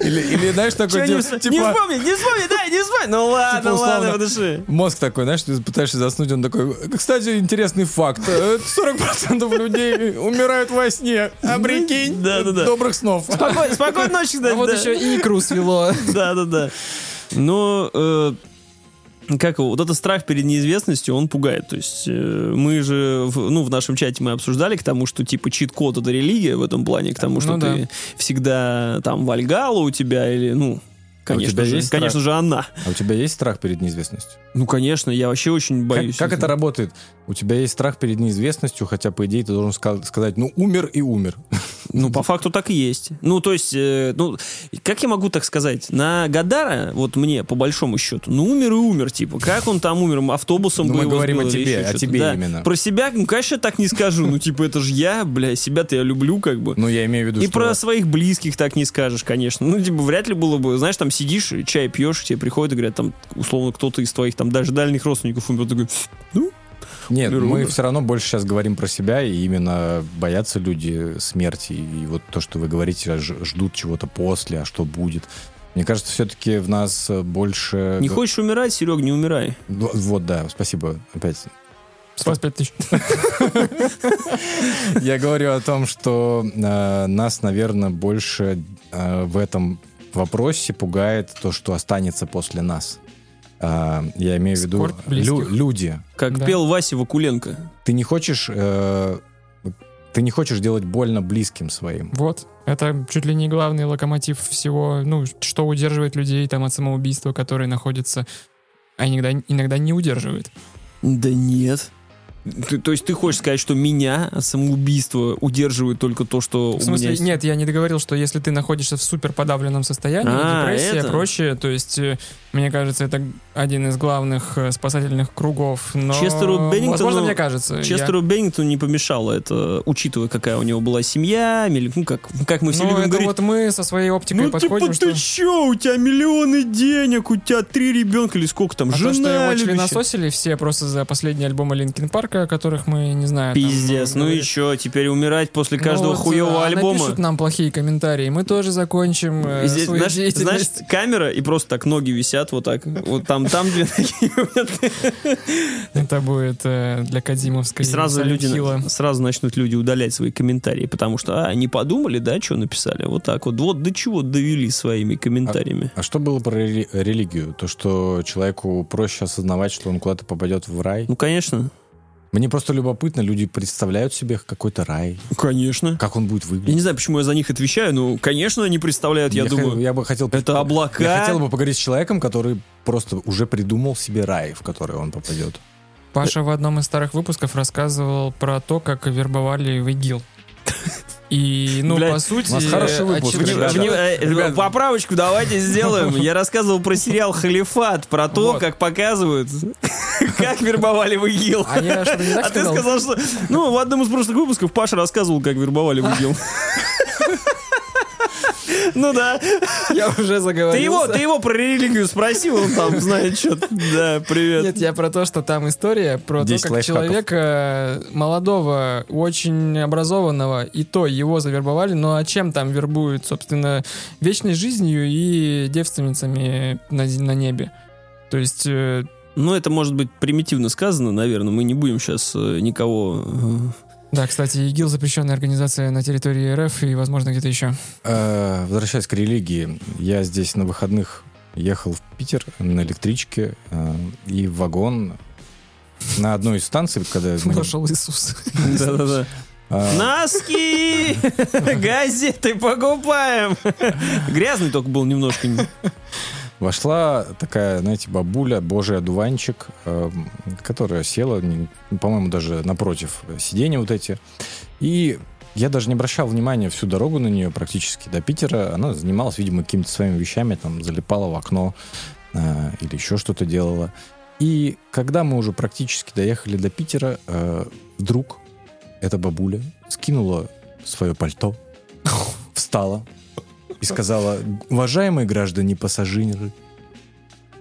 Или, или знаешь, такой, не, типа, не вспомни, не вспомни, да, не вспомни. Ну ладно, Типа, условно, ладно, подыши. Мозг такой, знаешь, ты пытаешься заснуть, он такой, кстати, интересный факт, э, 40% людей умирают во сне, а прикинь, Да, да, да. добрых снов. Спокойной, спокойной ночи, кстати. А вот еще и икру свело. Да, да, да. Но э, как его, вот этот страх перед неизвестностью, он пугает. То есть э, мы же, в, ну, в нашем чате мы обсуждали к тому, что типа чит-код это религия в этом плане, к тому, что Ну да. ты всегда там Вальгала у тебя или, ну, конечно тебя же, есть страх? конечно же, она. А у тебя есть страх перед неизвестностью? Ну, конечно, я вообще очень Как, боюсь. как это работает? У тебя есть страх перед неизвестностью, хотя, по идее, ты должен ска- сказать, ну, умер и умер. Ну, по факту так и есть. Ну, то есть, э, ну, как я могу так сказать? На Гадара, вот мне, по большому счету, ну, умер и умер, типа. Как он там умер? Автобусом Ну, бы мы его говорим о сбил или тебе, о тебе Да. именно. Про себя, ну, конечно, я так не скажу. Ну, типа, это же я, бля, себя-то я люблю, как бы. Ну, я имею в виду, И что... про своих близких так не скажешь, конечно. Ну, типа, вряд ли было бы, знаешь, там сидишь, чай пьешь, тебе приходят и говорят, там, условно, кто-то из твоих, там, даже дальних родственников умер. Ты такой, ну, Нет, Умер, мы все равно больше сейчас говорим про себя, и именно боятся люди смерти. И вот то, что вы говорите, ждут чего-то после, а что будет. Мне кажется, все-таки в нас больше... не хочешь умирать, Серег, не умирай. В- Вот, да, спасибо опять. С вас 5 тысяч. Я говорю о том, что э, нас, наверное, больше э, в этом вопросе пугает то, что останется после нас. А, я имею в виду лю- люди. Как Да. пел Вася Вакуленко. Ты не хочешь... э, ты не хочешь делать больно близким своим. Вот. Это чуть ли не главный локомотив всего, ну, что удерживает людей там от самоубийства, которые находятся, а иногда, иногда не удерживает. Да нет. Ты- то есть ты хочешь сказать, что меня от самоубийства удерживает только то, что В у смысле, меня есть... нет, я не договорил, что если ты находишься в супер подавленном состоянии, А, депрессия, это? прочее, то есть, э, мне кажется, это один из главных э, спасательных кругов. Но, Честеру Беннингтону- возможно, мне кажется. я- Честеру Беннингтону не помешало это, учитывая, какая у него была семья, мили- ну, как, как мы все Ну, любим это говорить. вот мы со своей оптикой ну, подходим, типа, ты что... чё, у тебя миллионы денег, у тебя три ребенка или сколько там, А жена то, что его любящая. членососили все просто за последние альбомы Линкин Парка, о которых мы не знаем. там, Пиздец, ну говорили. еще, теперь умирать после каждого Ну вот, хуевого а альбома. Напишут нам плохие комментарии, мы тоже закончим э, И здесь, свою знаешь, знаешь, камера, и просто так ноги висят вот так. Вот там, там две ноги. Это будет э, для Кадимовской сразу люди, сразу начнут люди удалять свои комментарии, потому что, а, не подумали, да, что написали? Вот так вот. Вот до чего довели своими комментариями. А что было про рели- религию? То, что человеку проще осознавать, что он куда-то попадет в рай? Ну, конечно. Мне просто любопытно, люди представляют себе какой-то рай, Конечно. как он будет Я выглядеть. не знаю, почему я за них отвечаю, но, конечно, они представляют, я, х- думаю, я бы хотел... это облака. Я хотел бы поговорить с человеком, который просто уже придумал себе рай, в который он попадет. Паша в одном из старых выпусков рассказывал про то, как вербовали в ИГИЛ. И, ну, Блядь, по сути... у нас хороший э, выпуск, очевидно, ребята. Вни- э, Ребят. Поправочку давайте сделаем. Я рассказывал про сериал «Халифат», про то, Вот. как показывают, как вербовали в ИГИЛ. А я что-то не так А ты сказал? сказал, что... Ну, в одном из прошлых выпусков Паша рассказывал, как вербовали в ИГИЛ. Ну да. Я уже заговорился. Ты его, ты его про религию спросил, он там знает что Да, привет. Нет, я про то, что там история про то, 10 как человека молодого, очень образованного, и то его завербовали, ну а чем там вербуют, собственно, вечной жизнью и девственницами на, на небе. То есть, э, Ну, это может быть примитивно сказано, наверное. Мы не будем сейчас никого... да, кстати, ИГИЛ запрещенная организация на территории РФ и, возможно, где-то еще. Э, Возвращаясь к религии, я здесь на выходных ехал в Питер на электричке э, и в вагон на одной из станций, когда Нашел Иисус. Да-да-да. э, Носки! Газеты покупаем! Грязный только был немножко. Вошла такая, знаете, бабуля, божий одуванчик, э, которая села, по-моему, даже напротив сиденья вот эти. И я даже не обращал внимания всю дорогу на нее практически до Питера. Она занималась, видимо, какими-то своими вещами, там, залипала в окно э, или еще что-то делала. И когда мы уже практически доехали до Питера, э, вдруг эта бабуля скинула свое пальто, встала и сказала, уважаемые граждане пассажиры,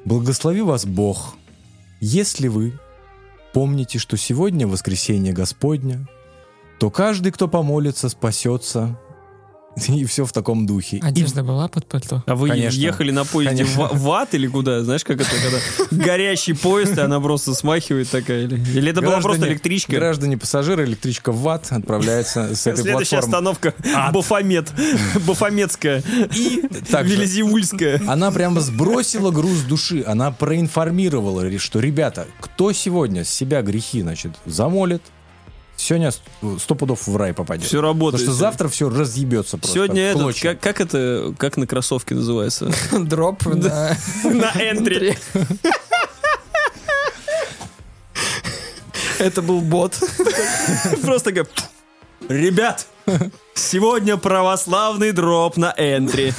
благослови вас Бог, если вы помните, что сегодня воскресенье Господня, то каждый, кто помолится, спасется, и все в таком духе. И Одежда была под пальто? А вы Конечно. ехали на поезде в, Конечно. в ад или куда? Знаешь, как это, когда горящий поезд, и она просто смахивает такая? Или, или это была просто Граждане- электричка? Граждане пассажиры, электричка в ад отправляется с этой Следующая платформы. остановка Бафомет. Бафометская. И также Велизиульская. она прямо сбросила груз души. Она проинформировала, что, ребята, кто сегодня с себя грехи, значит, замолит, сегодня ст- сто пудов в рай попадет. Все работает. Потому что завтра все разъебется просто. Сегодня клочья. как, как это, как на кроссовке называется? Дроп на... На энтри. Это был бот. Просто как, ребят, Сегодня православный дроп на энтри.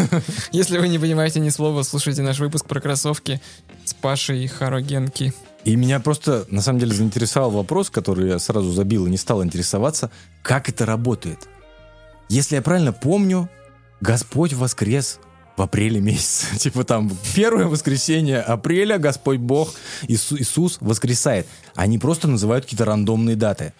Если вы не понимаете ни слова, слушайте наш выпуск про кроссовки с Пашей Харогенки. И меня просто, на самом деле, заинтересовал вопрос, который я сразу забил и не стал интересоваться, как это работает. Если я правильно помню, Господь воскрес в апреле месяце. Типа там первое воскресенье апреля Господь Бог, Иису- Иисус воскресает. Они просто называют какие-то рандомные даты.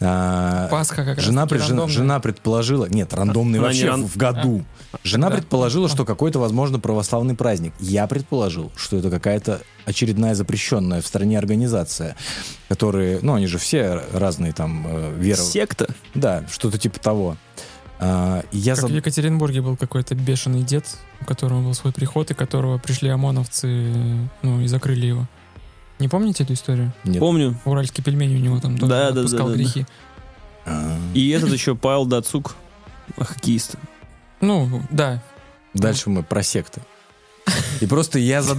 А, Пасха как раз жена, пред- жена, жена предположила, нет, рандомный Она не вообще ран- в году. Жена Да. предположила, что какой-то, возможно, православный праздник. Я предположил, что это какая-то очередная запрещенная в стране организация, которые, ну, они же все разные там э, веры. Секта. Да, что-то типа того. А, я Как зад- в Екатеринбурге был какой-то бешеный дед, у которого был свой приход, и которого пришли ОМОНовцы, ну, и закрыли его. Не помните эту историю? Нет. Помню. Уральский пельмень у него там тоже Да, да, да, да, грехи. А, И этот еще Павел Дацук, хоккеист. Ну, да. Дальше мы про секты. И просто я, зад-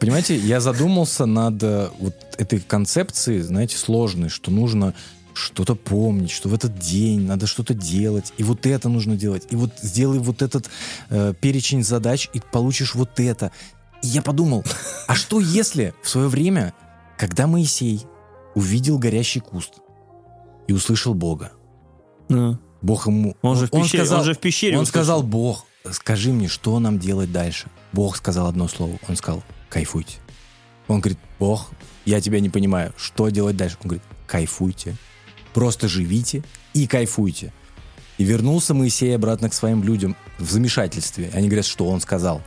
понимаете, я задумался над э, вот этой концепцией, знаете, сложной, что нужно что-то помнить, что в этот день надо что-то делать, и вот это нужно делать, и вот сделай вот этот э, перечень задач, и получишь вот это. И я подумал, а что если в свое время, когда Моисей увидел горящий куст и услышал Бога, Ну, Бог ему... Он же в пещере, он же в пещере Он услышал. сказал, Бог, скажи мне, что нам делать дальше? Бог сказал одно слово. Он сказал, кайфуйте. Он говорит, Бог, я тебя не понимаю, что делать дальше? Он говорит, кайфуйте. Просто живите и кайфуйте. И вернулся Моисей обратно к своим людям в замешательстве. Они говорят, что он сказал.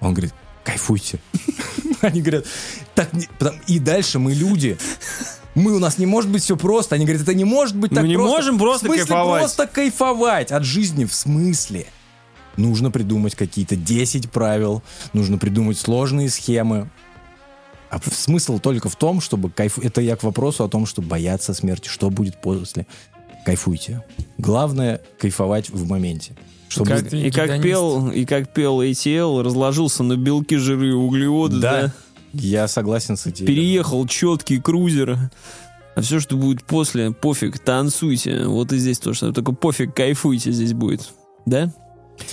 Он говорит, кайфуйте. Они говорят, так не- и дальше мы люди. Мы у нас не может быть все просто. Они говорят, это не может быть Мы так не просто. можем просто В смысле кайфовать? просто кайфовать от жизни. В смысле? Нужно придумать какие-то 10 правил, нужно придумать сложные схемы. А смысл только в том, чтобы кайф... Это я к вопросу о том, что бояться смерти, что будет после. Кайфуйте. Главное кайфовать в моменте. Чтобы... Как И как пел, и как пел ATL, разложился на белки, жиры и углеводы, да. Да, я согласен с этим. Переехал четкий крузер. А все, что будет после, пофиг, танцуйте. Вот и здесь то самое. Только пофиг, кайфуйте здесь будет. Да?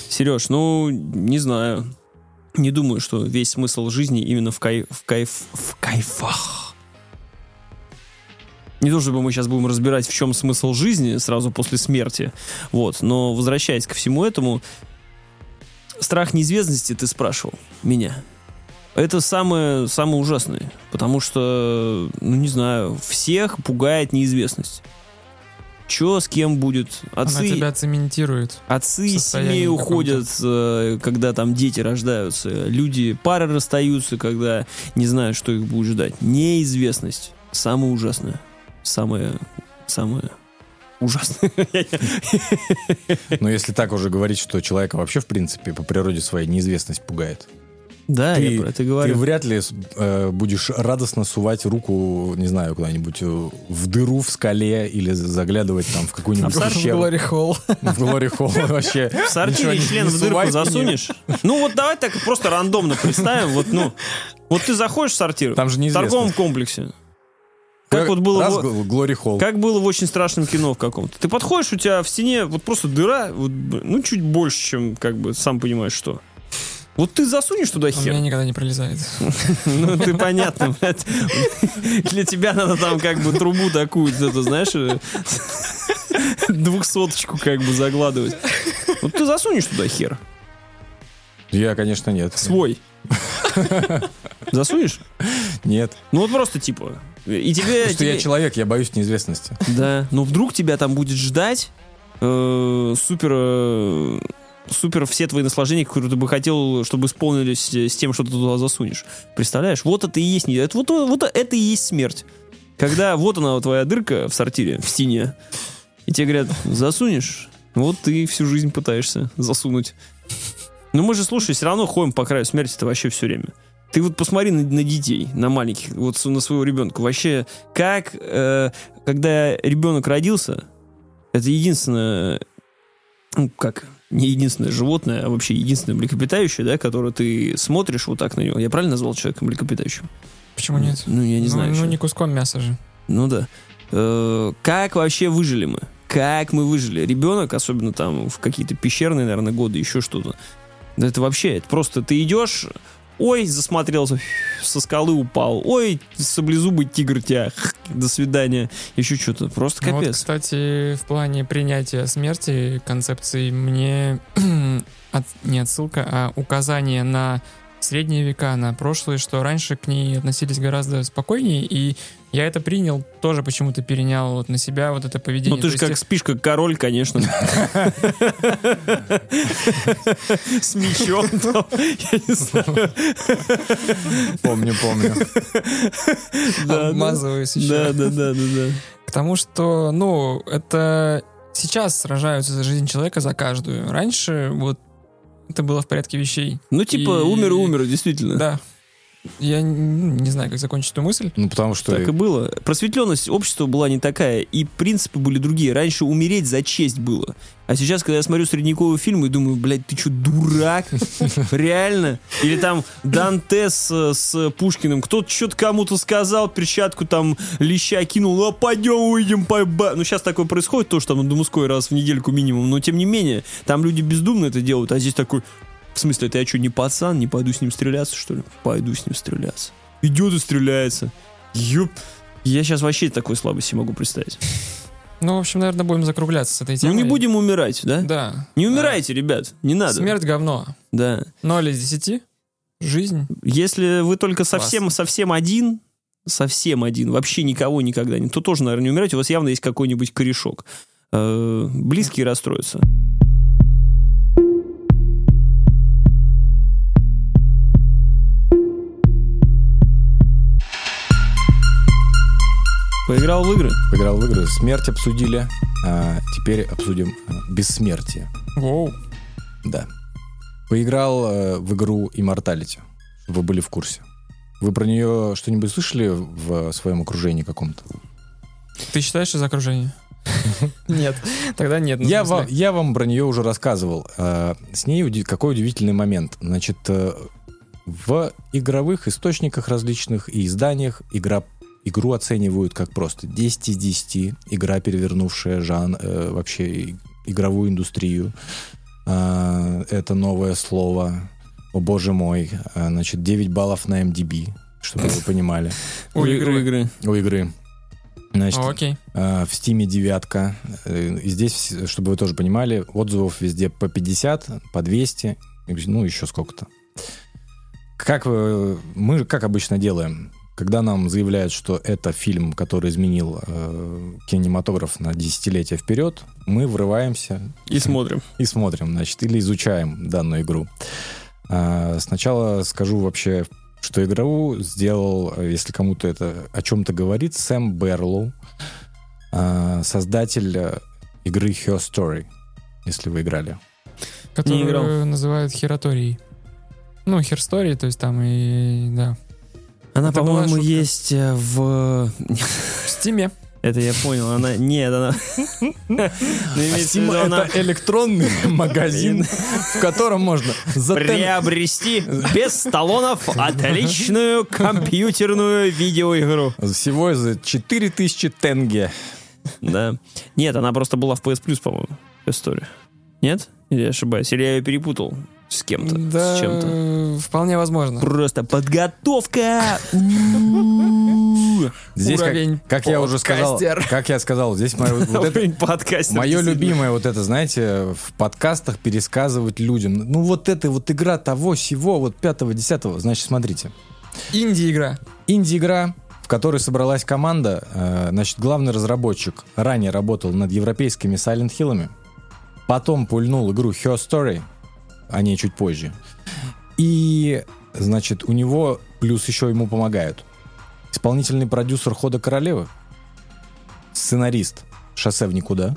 Сереж, ну, не знаю. Не думаю, что весь смысл жизни именно в, кайф, в, кайф, в кайфах. Не то, чтобы мы сейчас будем разбирать, в чем смысл жизни сразу после смерти. Вот. Но возвращаясь ко всему этому, страх неизвестности ты спрашивал меня. Это самое, самое ужасное. Потому что, ну не знаю, всех пугает неизвестность. Че с кем будет? Она Отцы, тебя цементирует. отцы из семей уходят, э, когда там дети рождаются. Люди, пары расстаются, когда не знают, что их будет ждать. Неизвестность. Самое ужасное. Самое, самое ужасное. Но если так уже говорить, что человека вообще, в принципе, по природе своей неизвестность пугает. Да, Ты- я про это Ты говорю. вряд ли э, будешь радостно сувать руку, не знаю, куда-нибудь э, в дыру в скале или заглядывать там в какую-нибудь А в. Glory Hall. В Glory Hall вообще. В сортире член в дырку засунешь? Ну вот давай так просто рандомно представим. Вот, ну, вот ты заходишь в сортир Там же в торговом комплексе. Как вот было Раз в- Гл- Glory Hall. Как было в очень страшном кино в каком-то. Ты подходишь, у тебя в стене вот просто дыра, вот, ну, чуть больше, чем, как бы, сам понимаешь, что. Вот ты засунешь туда У меня хер. никогда не пролезает. Ну, ты понятно, блядь. Для тебя надо там как бы трубу такую, это, знаешь, э, двухсоточку как бы загладывать. Вот ты засунешь туда хер. Я, конечно, нет. Свой. Засунешь? Нет. Ну вот просто типа. И тебе... Потому что я тебе- человек, я боюсь неизвестности. Да. Но вдруг тебя там будет ждать э, супер... э, Супер все твои наслаждения, которые ты бы хотел, чтобы исполнились с тем, что ты туда засунешь. Представляешь? Вот это и есть это, вот, вот это и есть смерть. Когда вот она, твоя дырка в сортире, в стене, и тебе говорят, засунешь, вот ты всю жизнь пытаешься засунуть. Но мы же, слушай, все равно ходим по краю смерти-то вообще все время. Ты вот посмотри на, на детей, на маленьких, вот на своего ребенка. Вообще, как, э, когда ребенок родился, это единственное, ну, как, не единственное животное, а вообще единственное млекопитающее, да, которое ты смотришь вот так на него. Я правильно назвал человека млекопитающим? Почему нет? Ну, я не Ну, знаю. Ну, ещё. не куском мяса же. Ну да. Э, как вообще выжили мы? как мы выжили. Ребенок, особенно там в какие-то пещерные, наверное, годы, еще что-то. Это вообще, это просто ты идешь, ой, засмотрелся, со скалы упал, ой, саблезубый тигр тебя, до свидания, еще что-то. Просто Ну Вот, капец. кстати, в плане принятия смерти концепции мне от- не отсылка, а указание на средние века, на прошлое, что раньше к ней относились гораздо спокойнее, и я это принял, тоже почему-то перенял вот на себя вот это поведение. Ну ты То же как есть спишь, как король, конечно. С мечом там, я не знаю. Помню, помню. обмазываюсь еще. Да, да, да, да, да. К тому, что, ну, это сейчас сражаются за жизнь человека за каждую. Раньше вот это было в порядке вещей. Ну, типа, И- умер и умер, действительно. Да. Я ну, не знаю, как закончить эту мысль. Ну, потому что... Так и было. Просветленность общества была не такая, и принципы были другие. Раньше умереть за честь было. А сейчас, когда я смотрю средневековые фильмы и думаю, блядь, ты что, дурак? Реально? Или там Данте с, с Пушкиным. Кто-то что-то кому-то сказал, перчатку там леща кинул, а пойдем увидим, поеба. Ну, сейчас такое происходит, то, что там на мужской раз в недельку минимум, но тем не менее, там люди бездумно это делают, а здесь такой, в смысле, это я что, не пацан, не пойду с ним стреляться, что ли? Пойду с ним стреляться. Идет и стреляется. Ёп. Я сейчас вообще такой слабости могу представить. Ну, в общем, наверное, будем закругляться с этой Ну темой. не будем умирать, да? Да. Не умирайте, ребят, не надо. Смерть говно. Да. 0 из 10. Жизнь. Если вы только совсем, совсем один, совсем один, вообще никого никогда нет, то тоже, наверное, не умирайте. У вас явно есть какой-нибудь корешок. Э, Близкие расстроятся. Поиграл в игры? Поиграл в игры. Смерть обсудили. А теперь обсудим а, бессмертие. Воу. Да. Поиграл э, в игру Immortality, вы были в курсе. Вы про нее что-нибудь слышали в своем окружении каком-то? Ты считаешь из окружения? Нет. Тогда нет. ну, Я, вам, я вам про нее уже рассказывал. А, С ней какой удивительный момент. Значит, э, в игровых источниках различных и изданиях игра, игру оценивают как просто 10 из 10. Игра, перевернувшая жан, э, вообще игровую индустрию. А, Это новое слово. О боже мой. А, Значит, 9 баллов на MDB, чтобы вы понимали. У игры. У игры. Значит, О, Окей. а, В Стиме девятка. Э, И здесь, чтобы вы тоже понимали, отзывов везде по 50, по 200, и, ну, еще сколько-то. Как вы- мы как обычно делаем? Когда нам заявляют, что это фильм, который изменил э, кинематограф на десятилетия вперед, мы врываемся И смотрим. и смотрим, значит, или изучаем данную игру. А, Сначала скажу вообще, что игру сделал, э, если кому-то это о чем-то говорит, Сэм Барлоу, а, создатель э, игры Her Story, если вы играли. Которую играл. называют Her Story. Ну, Her Story, то есть там и... Да. Она, Это по-моему, есть э, в... В Steam 'е. Это я понял. Она... Нет, она... Ну, виду, она электронный магазин, в котором можно приобрести без талонов отличную компьютерную видеоигру. всего за 4000 тенге. Да. Нет, она просто была в PS Plus, по-моему, история. Нет? Или я ошибаюсь? Или я ее перепутал с кем-то, Да, с чем-то? вполне возможно. Просто подготовка! Здесь, как, Уровень как я уже сказал, подкастер. как я сказал, здесь мое, вот это- Уровень подкастера, Мое любимое вот это, знаете, в подкастах пересказывать людям. Ну вот это вот игра того, сего, вот пятого, десятого. Значит, смотрите. Инди-игра. Инди-игра, в которой собралась команда. э, Значит, главный разработчик ранее работал над европейскими Silent Hill'ами. Потом пульнул игру Her Story. О ней чуть позже. И, значит, у него плюс еще ему помогают. Исполнительный продюсер Хода Королевы. Сценарист Шоссе в никуда.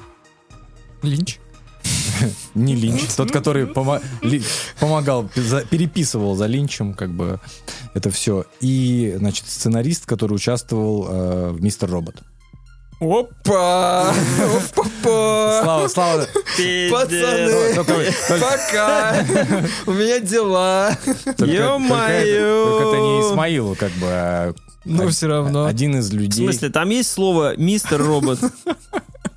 Линч. Не Линч, тот, который помогал, переписывал за Линчем, как бы это все. И, значит, сценарист, который участвовал э, в Мистер Робот. Опа! Опа! Слава, слава. Пацаны, пока! У меня дела. Ё-моё! это- только это не Исмаил, как бы, а Ну, все равно. один из В людей. смысле, там есть слово «мистер робот»?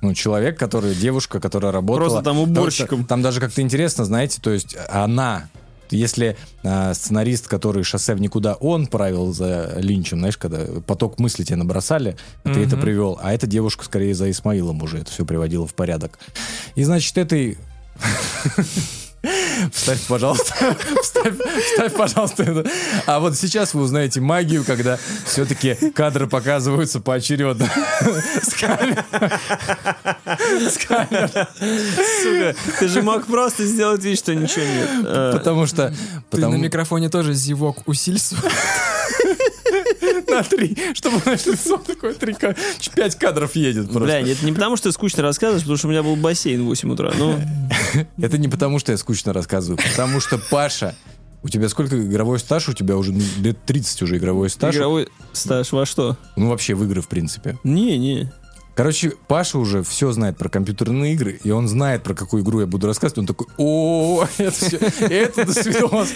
Ну, человек, который, девушка, которая работала... Просто там уборщиком. Там, там даже как-то интересно, знаете, то есть она... Если а, сценарист, который шоссе в никуда, он правил за Линчем, знаешь, когда поток мысли тебе набросали, а ты это Мгм. привел, а эта девушка скорее за Исмаилом уже это все приводила в порядок. И значит, этой... Вставь, пожалуйста. Вставь, вставь, пожалуйста, это. А вот сейчас вы узнаете магию, когда все-таки кадры показываются поочередно. С камер. С камер. Сука, ты же мог просто сделать вид, что ничего нет. Потому что... Ты Потому на микрофоне тоже зевок усилься. на три, чтобы наше лицо такое три, пять кадров едет просто. Бля, это не потому, что ты скучно рассказываешь, потому что у меня был бассейн в 8 утра. Ну, Это не потому, что я скучно рассказываю, потому что Паша, у тебя сколько игровой стаж? У тебя уже лет 30 уже игровой стаж. игровой стаж во что? Ну, вообще в игры, в принципе. Не, не. Короче, Паша уже все знает про компьютерные игры, и он знает, про какую игру я буду рассказывать. Он такой, о, это все, это до свидос.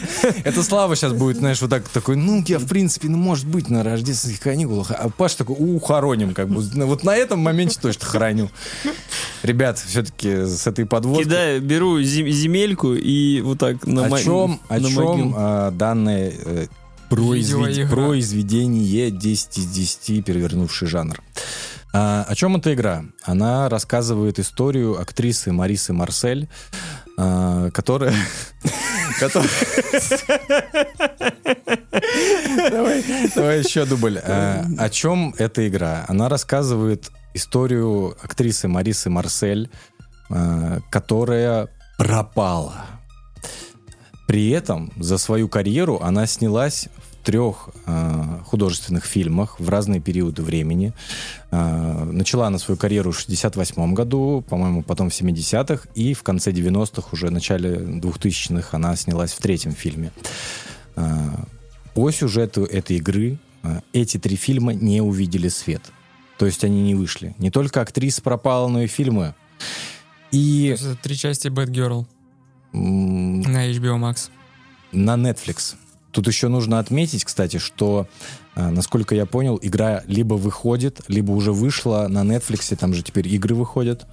Это Слава сейчас будет, знаешь, вот так такой, ну, я, в принципе, ну, может быть, на рождественских каникулах. А Паша такой, у, хороним, как бы. Вот на этом моменте точно хороню. Ребят, все-таки с этой подводкой... Кидаю, беру зем- земельку и вот так на о чем, о чем а, данное э, произвед- Видеоигра. произведение 10 из 10, перевернувший жанр? А, о чем эта игра? Она рассказывает историю актрисы Марисы Марсель, а, которая... Давай еще дубль. А, О чем эта игра? Она рассказывает историю актрисы Марисы Марсель, а, которая пропала. При этом за свою карьеру она снялась трех э, художественных фильмах в разные периоды времени. Э, начала она свою карьеру в 68 году, по-моему, потом в 70-х, и в конце 90-х, уже в начале 2000-х она снялась в третьем фильме. Э, по сюжету этой игры э, эти три фильма не увидели свет. То есть они не вышли. Не только актриса пропала, но и фильмы. И Это три части Bad Girl м, на HBO Max. на Netflix. Тут еще нужно отметить, кстати, что, э, насколько я понял, игра либо выходит, либо уже вышла на Netflix, там же теперь игры выходят.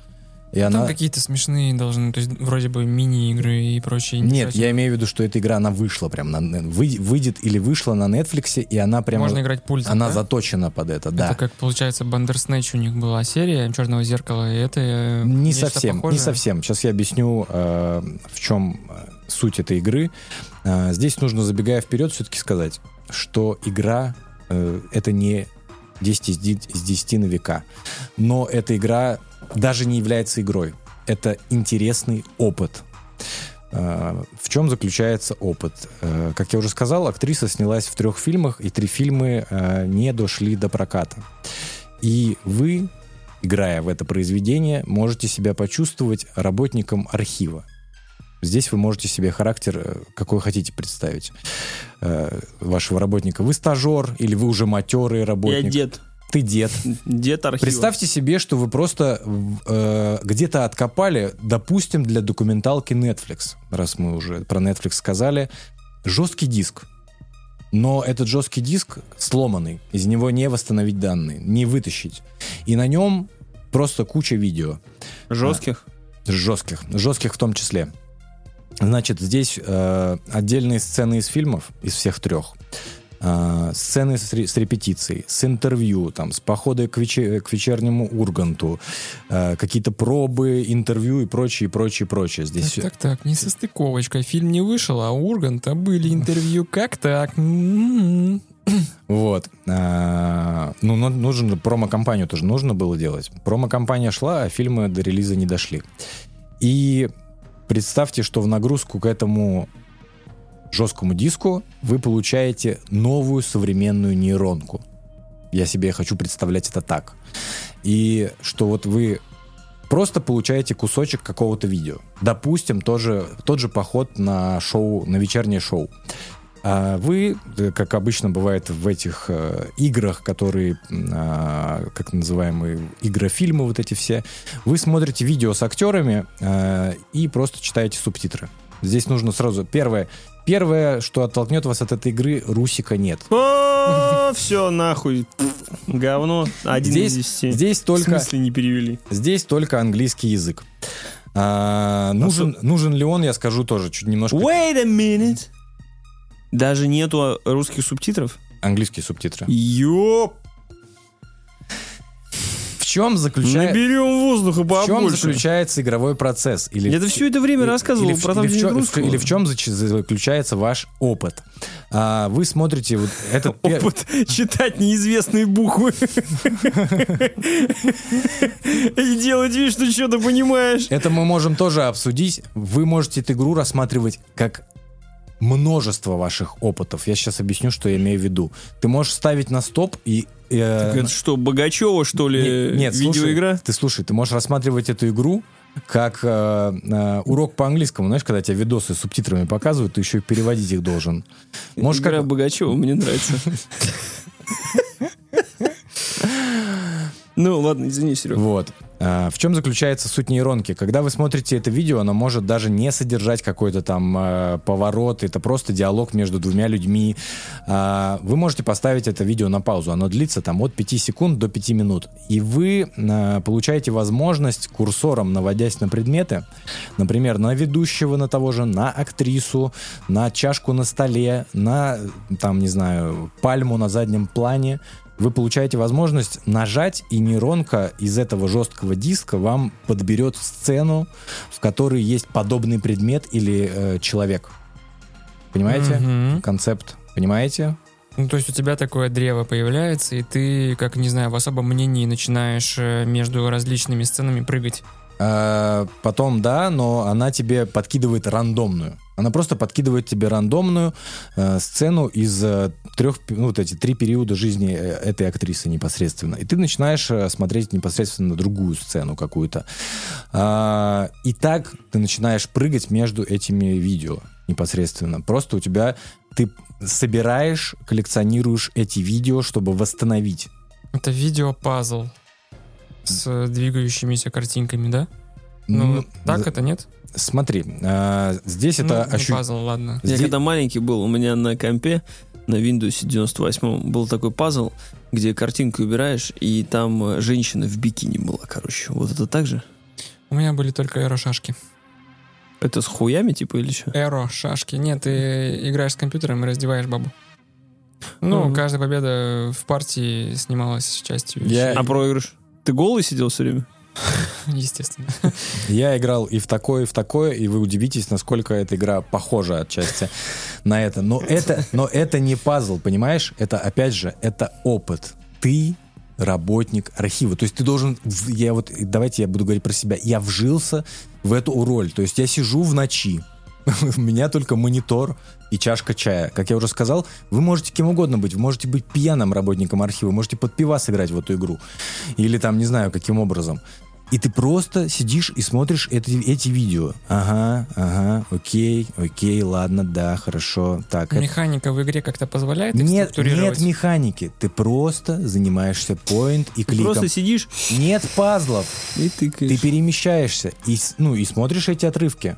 И Там она... какие-то смешные должны, то есть вроде бы мини-игры и прочее. Нет, я имею в виду, что эта игра, она вышла прям, на... вы- выйдет или вышла на Netflix, и она прямо... Можно играть пультом, Она да? заточена под это, да. Это как, получается, Бандерснэч у них была серия Черного зеркала, и это э, Не совсем, не похожее? совсем. Сейчас я объясню, э, в чем э, суть этой игры. Э, здесь нужно, забегая вперед, все-таки сказать, что игра э, это не 10 из 10 из 10 на века. Но эта игра даже не является игрой. Это интересный опыт. Э, В чем заключается опыт? Э, Как я уже сказал, актриса снялась в трех фильмах, и три фильмы э, не дошли до проката. И вы, играя в это произведение, можете себя почувствовать работником архива. Здесь вы можете себе характер, какой хотите представить, вашего работника. Вы стажер или вы уже матерый Я работник? дед. Ты дед. Дед архива. Представьте себе, что вы просто э, где-то откопали, допустим, для документалки Netflix, раз мы уже про Netflix сказали, жесткий диск. Но этот жесткий диск сломанный, из него не восстановить данные, не вытащить. И на нем просто куча видео. Жестких. Жестких, жестких в том числе. Значит, здесь э, отдельные сцены из фильмов, из всех трех. Э, сцены с, с репетицией, с интервью, там, с похода к, вече- к вечернему Урганту, э, какие-то пробы, интервью и прочее, прочее, прочее. Здесь Так, так, так, не состыковочка. Фильм не вышел, а у Урганта были интервью. Как так? М-м-м. Вот. А, Ну, ну, нужно, промо-компанию тоже нужно было делать. Промо-компания шла, а фильмы до релиза не дошли. И представьте, что в нагрузку к этому жесткому диску вы получаете новую современную нейронку. Я себе хочу представлять это так. И что вот вы просто получаете кусочек какого-то видео. Допустим, тоже, тот же поход на шоу, на вечернее шоу. А вы, э, как обычно бывает в этих э, играх, которые, а, как называемые игрофильмы вот эти все, вы смотрите видео с актерами э, и просто читаете субтитры. Здесь нужно сразу... Первое, первое, что оттолкнет вас от этой игры, русика нет. все, нахуй. Говно. Один Здесь, из десяти. здесь В только... смысле не перевели? Здесь только английский язык. А, нужен, нужен ли он, я скажу тоже чуть немножко. Wait a minute. Даже нету русских субтитров? Английские субтитры. Ёп! В чем заключается... Наберем воздуха В чем побольше. заключается игровой процесс? Или Я это все это время рассказывал или в- про или, в русского. или в чем заключается ваш опыт? А, вы смотрите вот этот Опыт читать неизвестные буквы. И делать вид, что что-то понимаешь. Это мы можем тоже обсудить. Вы можете эту игру рассматривать как множество ваших опытов. Я сейчас объясню, что я имею в виду. Ты можешь ставить на стоп и... э, Это что, Богачева, что ли, Не- нет, слушай, видеоигра? ты слушай, ты можешь рассматривать эту игру как э, э, урок по английскому. Знаешь, когда тебе видосы с субтитрами показывают, ты еще и переводить их должен. Можешь Игра как... Богачева мне нравится. Ну, ладно, извини, Серега. Вот. А, В чем заключается суть нейронки? Когда вы смотрите это видео, оно может даже не содержать какой-то там э, поворот, это просто диалог между двумя людьми. А, Вы можете поставить это видео на паузу, оно длится там от 5 секунд до 5 минут. И вы э, получаете возможность курсором, наводясь на предметы, например, на ведущего, на того же, на актрису, на чашку на столе, на, там, не знаю, пальму на заднем плане, вы получаете возможность нажать, и нейронка из этого жесткого диска вам подберет сцену, в которой есть подобный предмет или э, человек. Понимаете? Мгм. Концепт. Понимаете? Ну, то есть у тебя такое древо появляется, и ты, как, не знаю, в особом мнении начинаешь э, между различными сценами прыгать. Э, потом, да, но она тебе подкидывает рандомную. Она просто подкидывает тебе рандомную э, сцену из э, трех, ну, вот эти три периода жизни э, этой актрисы непосредственно. И ты начинаешь э, смотреть непосредственно на другую сцену какую-то. А, и так ты начинаешь прыгать между этими видео непосредственно. Просто у тебя ты собираешь, коллекционируешь эти видео, чтобы восстановить. Это видео-пазл с э, двигающимися картинками, да? Ну, Ну, так за- это нет? Смотри, а, здесь это ну, ощу- пазл, ладно. Я Здесь- когда маленький был, у меня на компе на Windows 98 был такой пазл, где картинку убираешь, и там э, женщина в бикини была, короче. Вот это так же? У меня были только эро-шашки. Это с хуями, типа, или что? Эро-шашки. Нет, ты играешь с компьютером и раздеваешь бабу. Ну, Мгм. каждая победа в партии снималась частью. Я- А проигрыш? Ты голый сидел все время? Естественно. Я играл и в такое, и в такое, и вы удивитесь, насколько эта игра похожа отчасти на это. Но это, но это не пазл, понимаешь? Это, опять же, это опыт. Ты работник архива. То есть ты должен... Я вот, давайте я буду говорить про себя. Я вжился в эту роль. То есть я сижу в ночи. У меня только монитор и чашка чая. Как я уже сказал, вы можете кем угодно быть. Вы можете быть пьяным работником архива, можете под пивас играть в эту игру. Или там, не знаю, каким образом. И ты просто сидишь и смотришь эти, эти видео. Ага, ага, окей, окей, ладно, да, хорошо. Так, это- Механика в игре как-то позволяет их Нет, структурировать? нет механики. Ты просто занимаешься point и Ты кликом. просто сидишь Нет пазлов. и Ты тыкаешь. перемещаешься и, ну, и смотришь эти отрывки.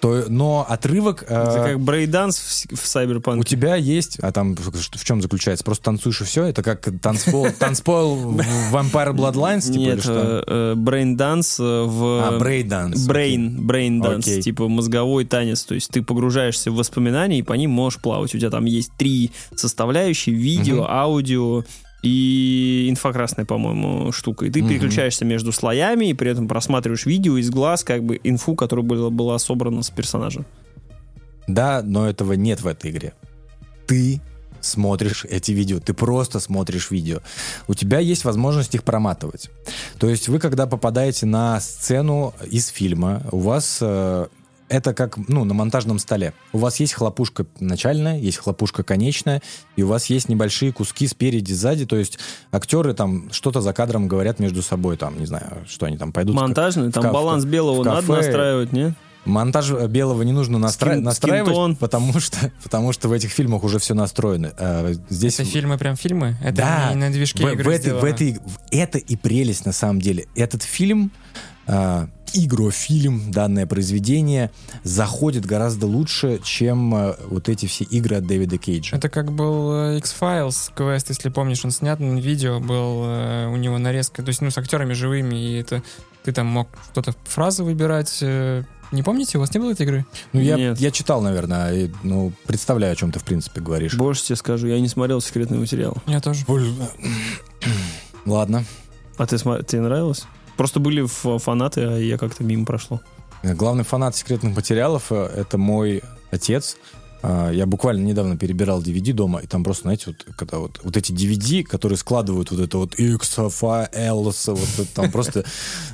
То, но отрывок... э, Это как braindance в, в у Cyberpunk. тебя есть, а там в чем заключается? Просто танцуешь и все? Это как танцпол, танцпол в Vampire Bloodlines, типа, Нет, что? braindance в... А, braindance. Brain, brain dance, Окей. типа мозговой танец. То есть ты погружаешься в воспоминания и по ним можешь плавать. У тебя там есть три составляющие: видео, Мгм. аудио и инфокрасная, по-моему, штука. И ты Мгм. переключаешься между слоями и при этом просматриваешь видео из глаз, как бы инфу, которая была, была собрана с персонажа. Да, но этого нет в этой игре. Ты смотришь эти видео, ты просто смотришь видео. У тебя есть возможность их проматывать. То есть вы, когда попадаете на сцену из фильма, у вас э, это как ну, на монтажном столе. У вас есть хлопушка начальная, есть хлопушка конечная, и у вас есть небольшие куски спереди, сзади. То есть актеры там что-то за кадром говорят между собой, там, не знаю, что они там пойдут. Монтажный, там баланс белого в надо настраивать, не? Монтаж белого не нужно настра- Скин- настраивать, скинтон. потому что, потому что в этих фильмах уже все настроено. А, здесь Это фильмы прям фильмы? Это да, не на движке в, игры в этой, в этой- в- это и прелесть на самом деле. Этот фильм, а, игрофильм, данное произведение заходит гораздо лучше, чем э, вот эти все игры от Дэвида Кейджа. Это как был э, X-Files квест, если помнишь, он снят на видео, был э, у него нарезка, то есть, ну, с актерами живыми, и это ты там мог что-то фразы выбирать. э, Не помните, у вас не было этой игры? Ну, я, Нет. я читал, наверное, и, ну, представляю, о чем ты, в принципе, говоришь. Больше тебе скажу, я не смотрел секретный материал. Я тоже. Ладно. А ты тебе нравилось? Просто были фанаты, а я как-то мимо прошло. Главный фанат секретных материалов э, это мой отец. А, Я буквально недавно перебирал DVD дома, и там просто, знаете, вот, когда вот, вот эти DVD, которые складывают вот это вот X, F, L, вот это там просто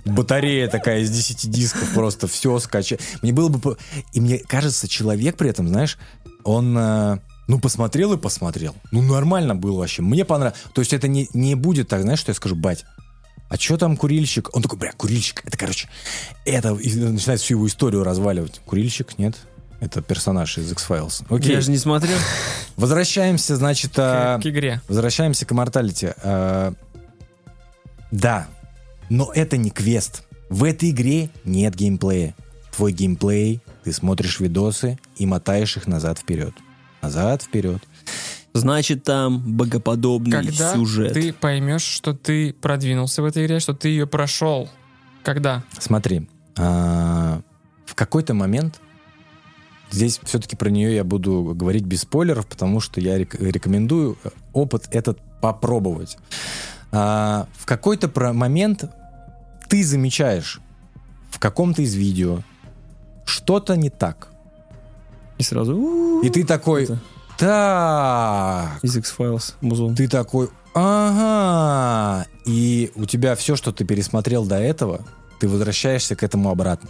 батарея такая из 10 дисков, просто все скачать. Мне было бы... И мне кажется, человек при этом, знаешь, он... э, Ну, посмотрел и посмотрел. Ну, нормально было вообще. Мне понравилось. То есть это не, не будет так, знаешь, что я скажу, бать, а что там курильщик? Он такой, бля, курильщик, это, короче, это и начинает всю его историю разваливать. Курильщик, нет? Это персонаж из X-Files. Окей. Я же не смотрел. Возвращаемся, значит, а, К, к игре. возвращаемся к Immortality. А, да, но это не квест. В этой игре нет геймплея. Твой геймплей, ты смотришь видосы и мотаешь их назад-вперед. Назад-вперед. Значит, там богоподобный Когда сюжет. ты поймешь, что ты продвинулся в этой игре, что ты ее прошел? Когда? Смотри, а, в какой-то момент здесь все-таки про нее я буду говорить без спойлеров, потому что я рек- рекомендую э, опыт этот попробовать. А, в какой-то про- момент ты замечаешь в каком-то из видео что-то не так. И сразу... И ты такой, Это так, Из X-Files музон. ты такой, ага. И у тебя все, что ты пересмотрел до этого, ты возвращаешься к этому обратно.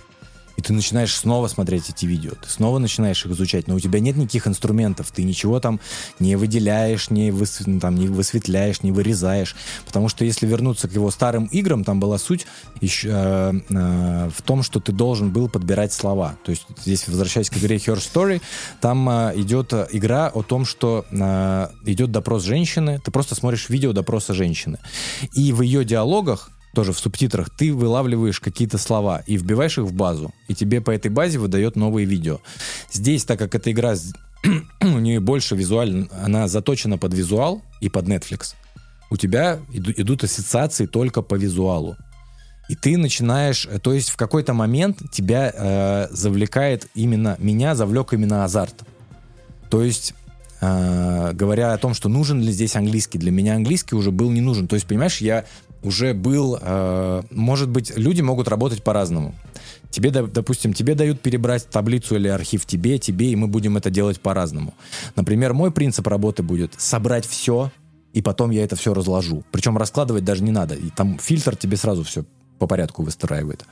И ты начинаешь снова смотреть эти видео, ты снова начинаешь их изучать, но у тебя нет никаких инструментов, ты ничего там не выделяешь, не, выс- ну, там, не высветляешь, не вырезаешь. Потому что если вернуться к его старым играм, там была суть еще, э, э, в том, что ты должен был подбирать слова. То есть здесь, возвращаясь к игре Her Story, там э, идет э, игра о том, что э, идет допрос женщины, ты просто смотришь видео допроса женщины. И в ее диалогах тоже в субтитрах, ты вылавливаешь какие-то слова и вбиваешь их в базу, и тебе по этой базе выдает новые видео. Здесь, так как эта игра, у нее больше визуально, она заточена под визуал и под Netflix, у тебя иду- идут ассоциации только по визуалу. И ты начинаешь, э, то есть в какой-то момент тебя э, завлекает именно, меня завлек именно азарт. То есть, э, говоря о том, что нужен ли здесь английский, для меня английский уже был не нужен. То есть, понимаешь, я уже был, э, может быть, люди могут работать по-разному. Тебе, допустим, тебе дают перебрать таблицу или архив тебе, тебе, и мы будем это делать по-разному. Например, мой принцип работы будет собрать все, и потом я это все разложу. Причем раскладывать даже не надо. И там фильтр тебе сразу все по порядку выстраивает.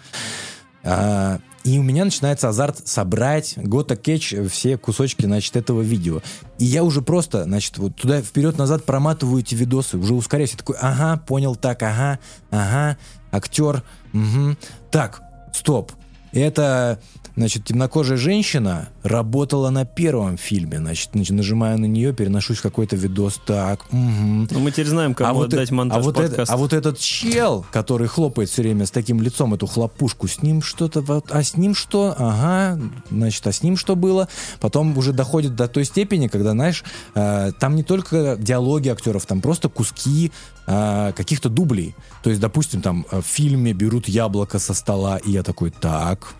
А, и у меня начинается азарт собрать гота кетч все кусочки, значит, этого видео. И я уже просто, значит, вот туда вперед-назад проматываю эти видосы, уже ускоряюсь. Я такой, ага, понял, так, ага, ага, актер, мгм. Так, стоп. Это, значит, темнокожая женщина работала на первом фильме. Значит, нач- нажимаю на нее, переношусь в какой-то видос. Так, мгм. Ну, мы теперь знаем, кому вот, отдать э- монтаж а, вот это- а вот этот чел, который хлопает все время с таким лицом эту хлопушку, с ним что-то... А с ним что? Ага, значит, а с ним что было? Потом уже доходит до той степени, когда, знаешь, э, там не только диалоги актеров, там просто куски э, каких-то дублей. То есть, допустим, там в фильме берут яблоко со стола, и я такой, так...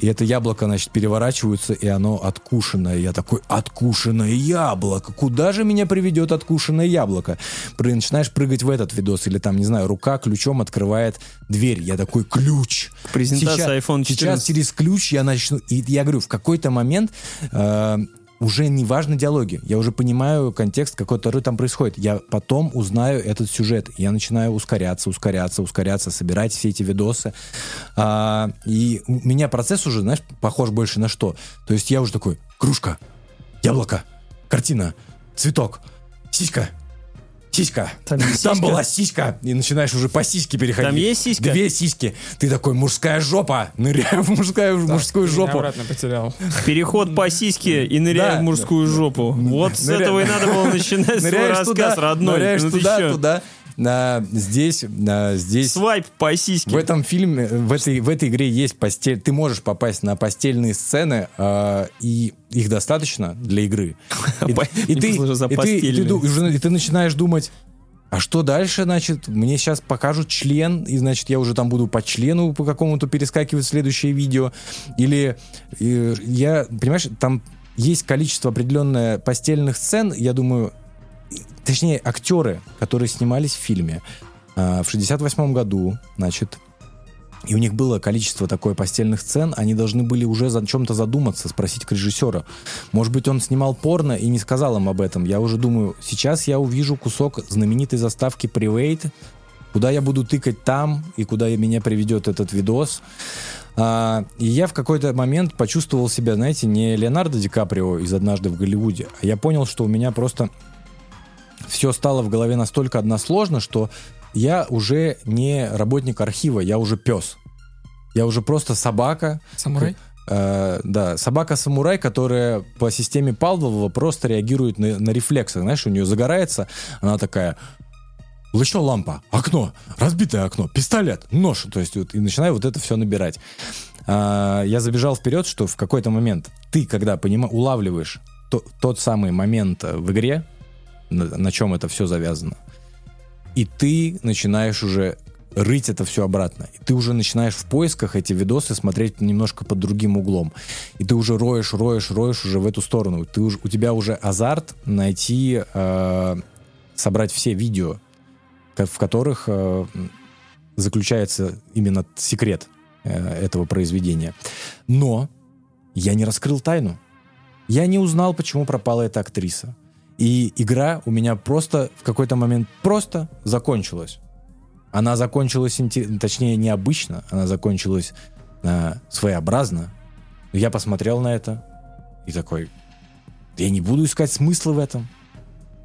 И это яблоко, значит, переворачивается, и оно откушенное. Я такой, откушенное яблоко. Куда же меня приведет откушенное яблоко? Пры- начинаешь прыгать в этот видос, или там, не знаю, рука ключом открывает дверь. Я такой, ключ. Презентация iPhone 14. Сейчас через ключ я начну... И я говорю, в какой-то момент э, уже не важны диалоги. Я уже понимаю контекст, какой-то там происходит. Я потом узнаю этот сюжет. Я начинаю ускоряться, ускоряться, ускоряться, собирать все эти видосы. А, и у меня процесс уже, знаешь, похож больше на что? То есть я уже такой, кружка, яблоко, картина, цветок, сиська, сиська. Там Там сиська? была сиська. И начинаешь уже по сиське переходить. Там есть сиська? Две сиськи. Ты такой, мужская жопа. Ныряю в мужскую, в мужскую жопу. обратно потерял. Переход по сиське и ныряя Да. в мужскую жопу. Вот с Ныря- этого и надо было начинать свой рассказ, туда, родной. Ныряешь Ну туда, туда. А, здесь, а, здесь Свайп по сиське. в этом фильме, в этой, в этой игре есть постель. Ты можешь попасть на постельные сцены, а, и их достаточно для игры. И, и ты, и, и, и начинаешь думать, а что дальше, значит, мне сейчас покажут член, и, значит, я уже там буду по члену по какому-то перескакивать в следующее видео. Или э, я, понимаешь, там есть количество определенное постельных сцен, я думаю, точнее, актеры, которые снимались в фильме а, в 68 году, значит, и у них было количество такое постельных сцен, они должны были уже за чем-то задуматься, спросить к режиссера. Может быть, он снимал порно и не сказал им об этом. Я уже думаю, сейчас я увижу кусок знаменитой заставки Private, куда я буду тыкать там и куда меня приведет этот видос. А, и я в какой-то момент почувствовал себя, знаете, не Леонардо Ди Каприо из «Однажды в Голливуде», а я понял, что у меня просто все стало в голове настолько односложно, что я уже не работник архива, я уже пес. Я уже просто собака, Самурай? Э, да, собака-самурай, которая по системе Павлова просто реагирует на, на рефлексах. Знаешь, у нее загорается, она такая, лучно лампа, окно, разбитое окно, пистолет, нож. То есть вот, и начинаю вот это все набирать. А, я забежал вперед, что в какой-то момент ты, когда понима- улавливаешь то- тот самый момент э, в игре, на, на чем это все завязано, и ты начинаешь уже рыть это все обратно. И ты уже начинаешь в поисках эти видосы смотреть немножко под другим углом. И ты уже роешь, роешь, роешь уже в эту сторону. Ты уже, у тебя уже азарт найти, э, собрать все видео, в которых э, заключается именно секрет э, этого произведения. Но я не раскрыл тайну. Я не узнал, почему пропала эта актриса. И игра у меня просто в какой-то момент просто закончилась. Она закончилась, точнее, необычно, она закончилась э, своеобразно. Я посмотрел на это и такой, я не буду искать смысла в этом.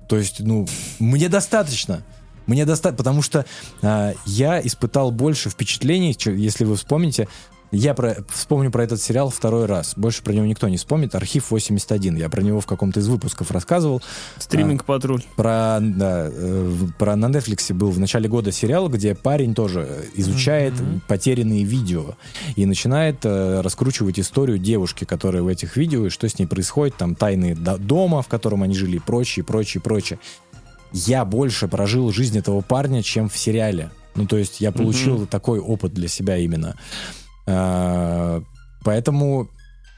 То есть, ну, мне достаточно. Мне достаточно, потому что э, я испытал больше впечатлений, если вы вспомните. Я про, вспомню про этот сериал второй раз. Больше про него никто не вспомнит. Архив 81. Я про него в каком-то из выпусков рассказывал. Стриминг-патруль. Про, да, э, про на Netflix был в начале года сериал, где парень тоже э, изучает Мгм. потерянные видео и начинает э, раскручивать историю девушки, которая в этих видео, и что с ней происходит, там тайны до- дома, в котором они жили, и прочее, прочее, прочее. Я больше прожил жизнь этого парня, чем в сериале. Ну, то есть я получил такой опыт для себя именно. А, Поэтому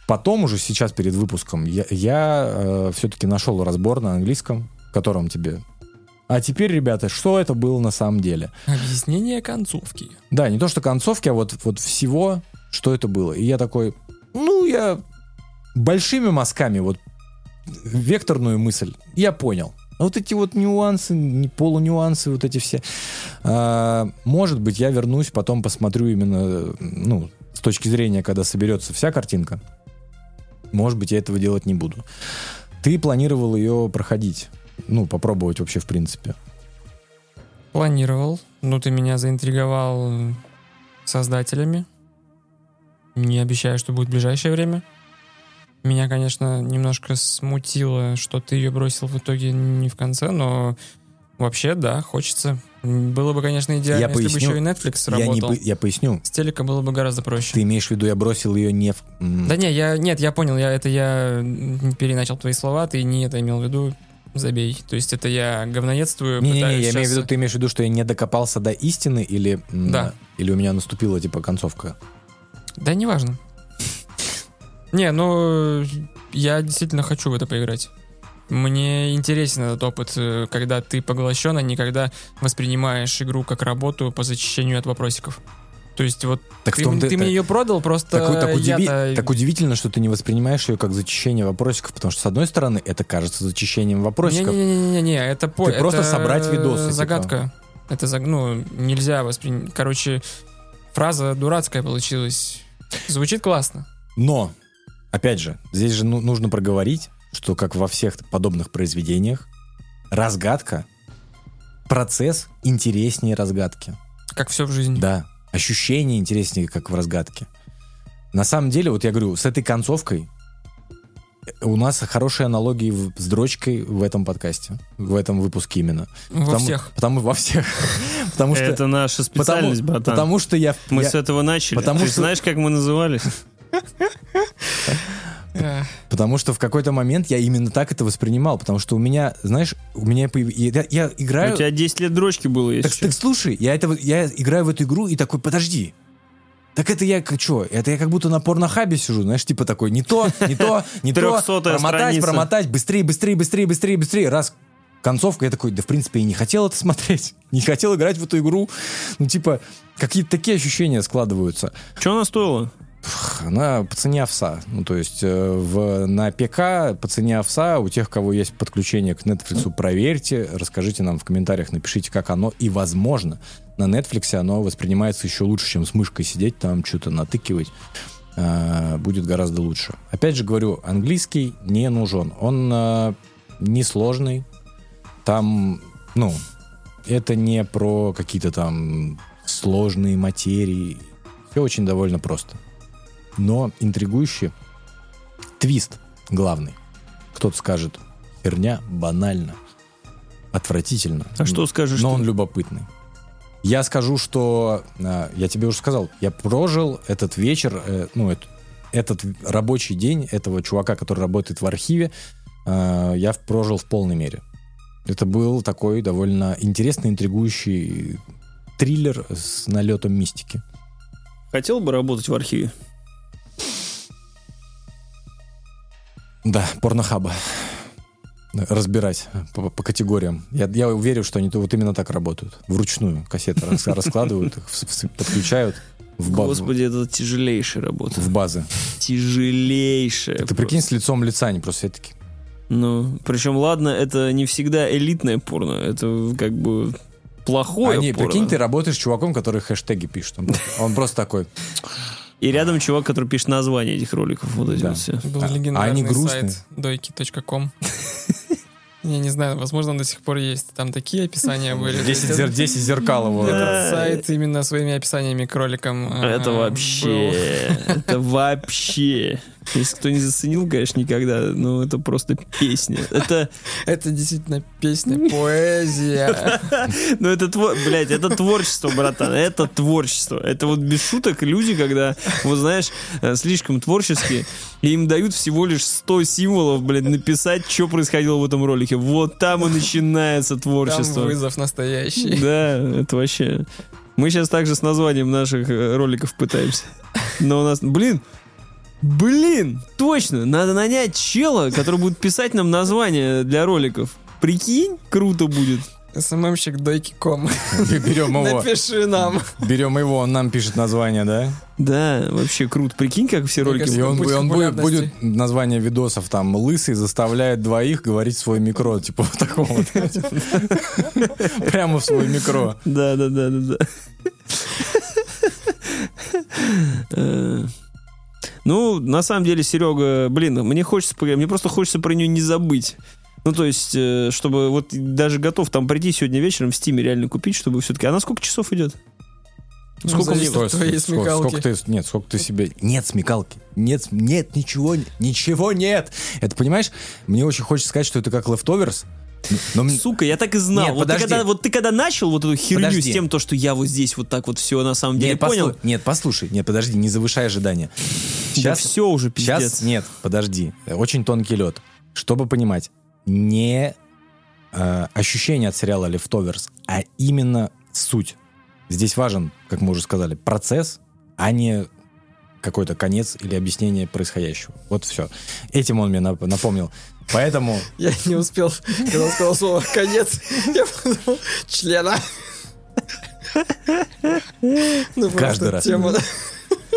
потом уже сейчас перед выпуском я, все-таки нашел разбор на английском, в котором тебе... А теперь, ребята, что это было на самом деле? Объяснение концовки. Да, не то что концовки, а вот, вот всего, что это было. И я такой, ну, я большими мазками, вот векторную мысль, я понял. А вот эти вот нюансы, полунюансы, вот эти все. а, может быть, я вернусь, потом посмотрю именно, ну, с точки зрения, когда соберется вся картинка. Может быть, я этого делать не буду. Ты планировал ее проходить, ну, попробовать вообще в принципе. Планировал. Ну, ты меня заинтриговал создателями. Не обещаю, что будет в ближайшее время. Меня, конечно, немножко смутило, что ты ее бросил в итоге не в конце, но вообще, да, хочется. Было бы, конечно, идеально, Я если бы поясню. еще и Netflix Я, не, работал. я поясню. С телека было бы гораздо проще. Ты имеешь в виду, я бросил ее не в... Да не, я, нет, я понял, я, это я переначал твои слова, ты не это имел в виду, забей. То есть это я говноедствую, Не-не-не, пытаюсь я имею в виду, ты имеешь в виду, что я не докопался до истины или, Да. или у меня наступила типа концовка? Да, неважно. Не, ну, я действительно хочу в это поиграть. Мне интересен этот опыт, э, когда ты поглощен, а не когда воспринимаешь игру как работу по зачищению от вопросиков. То есть вот Так ты, том-то- ты мне так- ее продал, просто так, так удиви- так удивительно, что ты не воспринимаешь ее как зачищение вопросиков, потому что, с одной стороны, это кажется зачищением вопросиков. Не-не-не-не, это по... Ты просто это собрать видосы, типа. Загадка. Это, заг- ну, нельзя воспринять. Короче, фраза дурацкая получилась. Звучит классно. Но, опять же, здесь же ну- нужно проговорить, что, как во всех подобных произведениях, разгадка, процесс интереснее разгадки. Как все в жизни. Да, ощущение интереснее, как в разгадке. На самом деле, вот я говорю, с этой концовкой у нас хорошие аналогии в- с дрочкой в этом подкасте, в этом выпуске именно. Во Потому- всех. Потому во всех. Потому что Это наша потому, специальность, братан. потому что я, Мы я- с этого начали. потому Ты что- знаешь, как мы назывались? Потому что в какой-то момент я именно так это воспринимал, потому что у меня, знаешь, у меня я, я играю. У тебя 10 лет дрочки было, если Так, так слушай, я это я играю в эту игру и такой, подожди. Так это я что? Это я как будто на порнохабе сижу, знаешь, типа такой, не то, не то, не то, промотать, страница. промотать, быстрее, быстрее, быстрее, быстрее, быстрее, раз концовка, я такой, да в принципе, я не хотел это смотреть, не хотел играть в эту игру, ну типа, какие-то такие ощущения складываются. Что она стоила? Она по цене овса. Ну, то есть э, в, на ПК по цене овса у тех, кого есть подключение к Netflix, проверьте, расскажите нам в комментариях, напишите, как оно. И, возможно, на Netflix оно воспринимается еще лучше, чем с мышкой сидеть, там что-то натыкивать. Э, будет гораздо лучше. Опять же говорю, английский не нужен. Он э, несложный. Там, ну, это не про какие-то там сложные материи. Все очень довольно просто но интригующий твист главный. Кто-то скажет, херня, банально, отвратительно. А что скажешь Но ты? он любопытный. Я скажу, что а, я тебе уже сказал, я прожил этот вечер, э, ну, эт- этот рабочий день этого чувака, который работает в архиве, а, я прожил в полной мере. Это был такой довольно интересный, интригующий триллер с налетом мистики. Хотел бы работать в архиве? Да, порнохаба. Разбирать по, по категориям. Я, я уверен, что они вот именно так работают. Вручную кассеты рас- раскладывают, их, подключают в, ба- Господи, это тяжелейшая работа. в базы. Тяжелейшая. Ты прикинь, с лицом лица, они просто все таки Ну, причем, ладно, это не всегда элитное порно, это как бы плохое Они, порно. прикинь, ты работаешь с чуваком, который хэштеги пишет. Он, он просто такой. И рядом чувак, который пишет название этих роликов, вот эти Да. вот все. Был А- легендарный а они грустные. сайт дойки.ком. Я не знаю, возможно, он до сих пор есть. Там такие описания были. 10, зер- 10 зеркал его. Этот сайт именно своими описаниями к роликам э, Это вообще, это вообще. Если кто не заценил, конечно, никогда, но это просто песня. Это, Это действительно песня, поэзия. ну это, тво- блядь, это творчество, братан, это творчество. Это вот без шуток люди, когда, вот знаешь, э, слишком творческие, и им дают всего лишь 100 символов, блядь, написать, что происходило в этом ролике. Вот там и начинается Там творчество. вызов настоящий. Да, это вообще... Мы сейчас также с названием наших э, роликов пытаемся. Но у нас... Блин! Блин! Точно! Надо нанять чела, который будет писать нам названия для роликов. Прикинь, круто будет. СММщик дойки.ком. Берем его. Напиши нам. Берем его, он нам пишет название, да? Да, вообще круто. Прикинь, как все ролики... И он, он будет, будет название видосов там «Лысый заставляет двоих говорить свой микро». Типа вот такого вот. Прямо в свой микро. Да, да, да, да, да. Ну, на самом деле, Серега, блин, мне хочется, мне просто хочется про нее не забыть. Ну, то есть, э, чтобы вот даже готов там прийти сегодня вечером в Стиме реально купить, чтобы все-таки... А на сколько часов идет? Ну, Сколько зависит мне- от твоей сколько, сколько ты, нет, сколько ты себе... Нет смекалки. Нет, нет, ничего, ничего нет. Это, понимаешь, мне очень хочется сказать, что это как leftovers, но Сука, я так и знал. Нет, вот, ты когда, вот ты когда начал вот эту херню Подожди. с тем, то, что я вот здесь вот так вот все на самом деле нет, понял, послу- нет, послушай, нет, подожди, не завышай ожидания. да все уже пиздец. Сейчас нет, подожди. Очень тонкий лед. Чтобы понимать, не э, ощущение от сериала Leftovers, а именно суть. Здесь важен, как мы уже сказали, процесс, а не какой-то конец или объяснение происходящего. Вот все. Этим он мне нап- напомнил. Поэтому Я не успел, когда он сказал слово «конец», я подумал «члена». Ну, Каждый раз. Тема, да.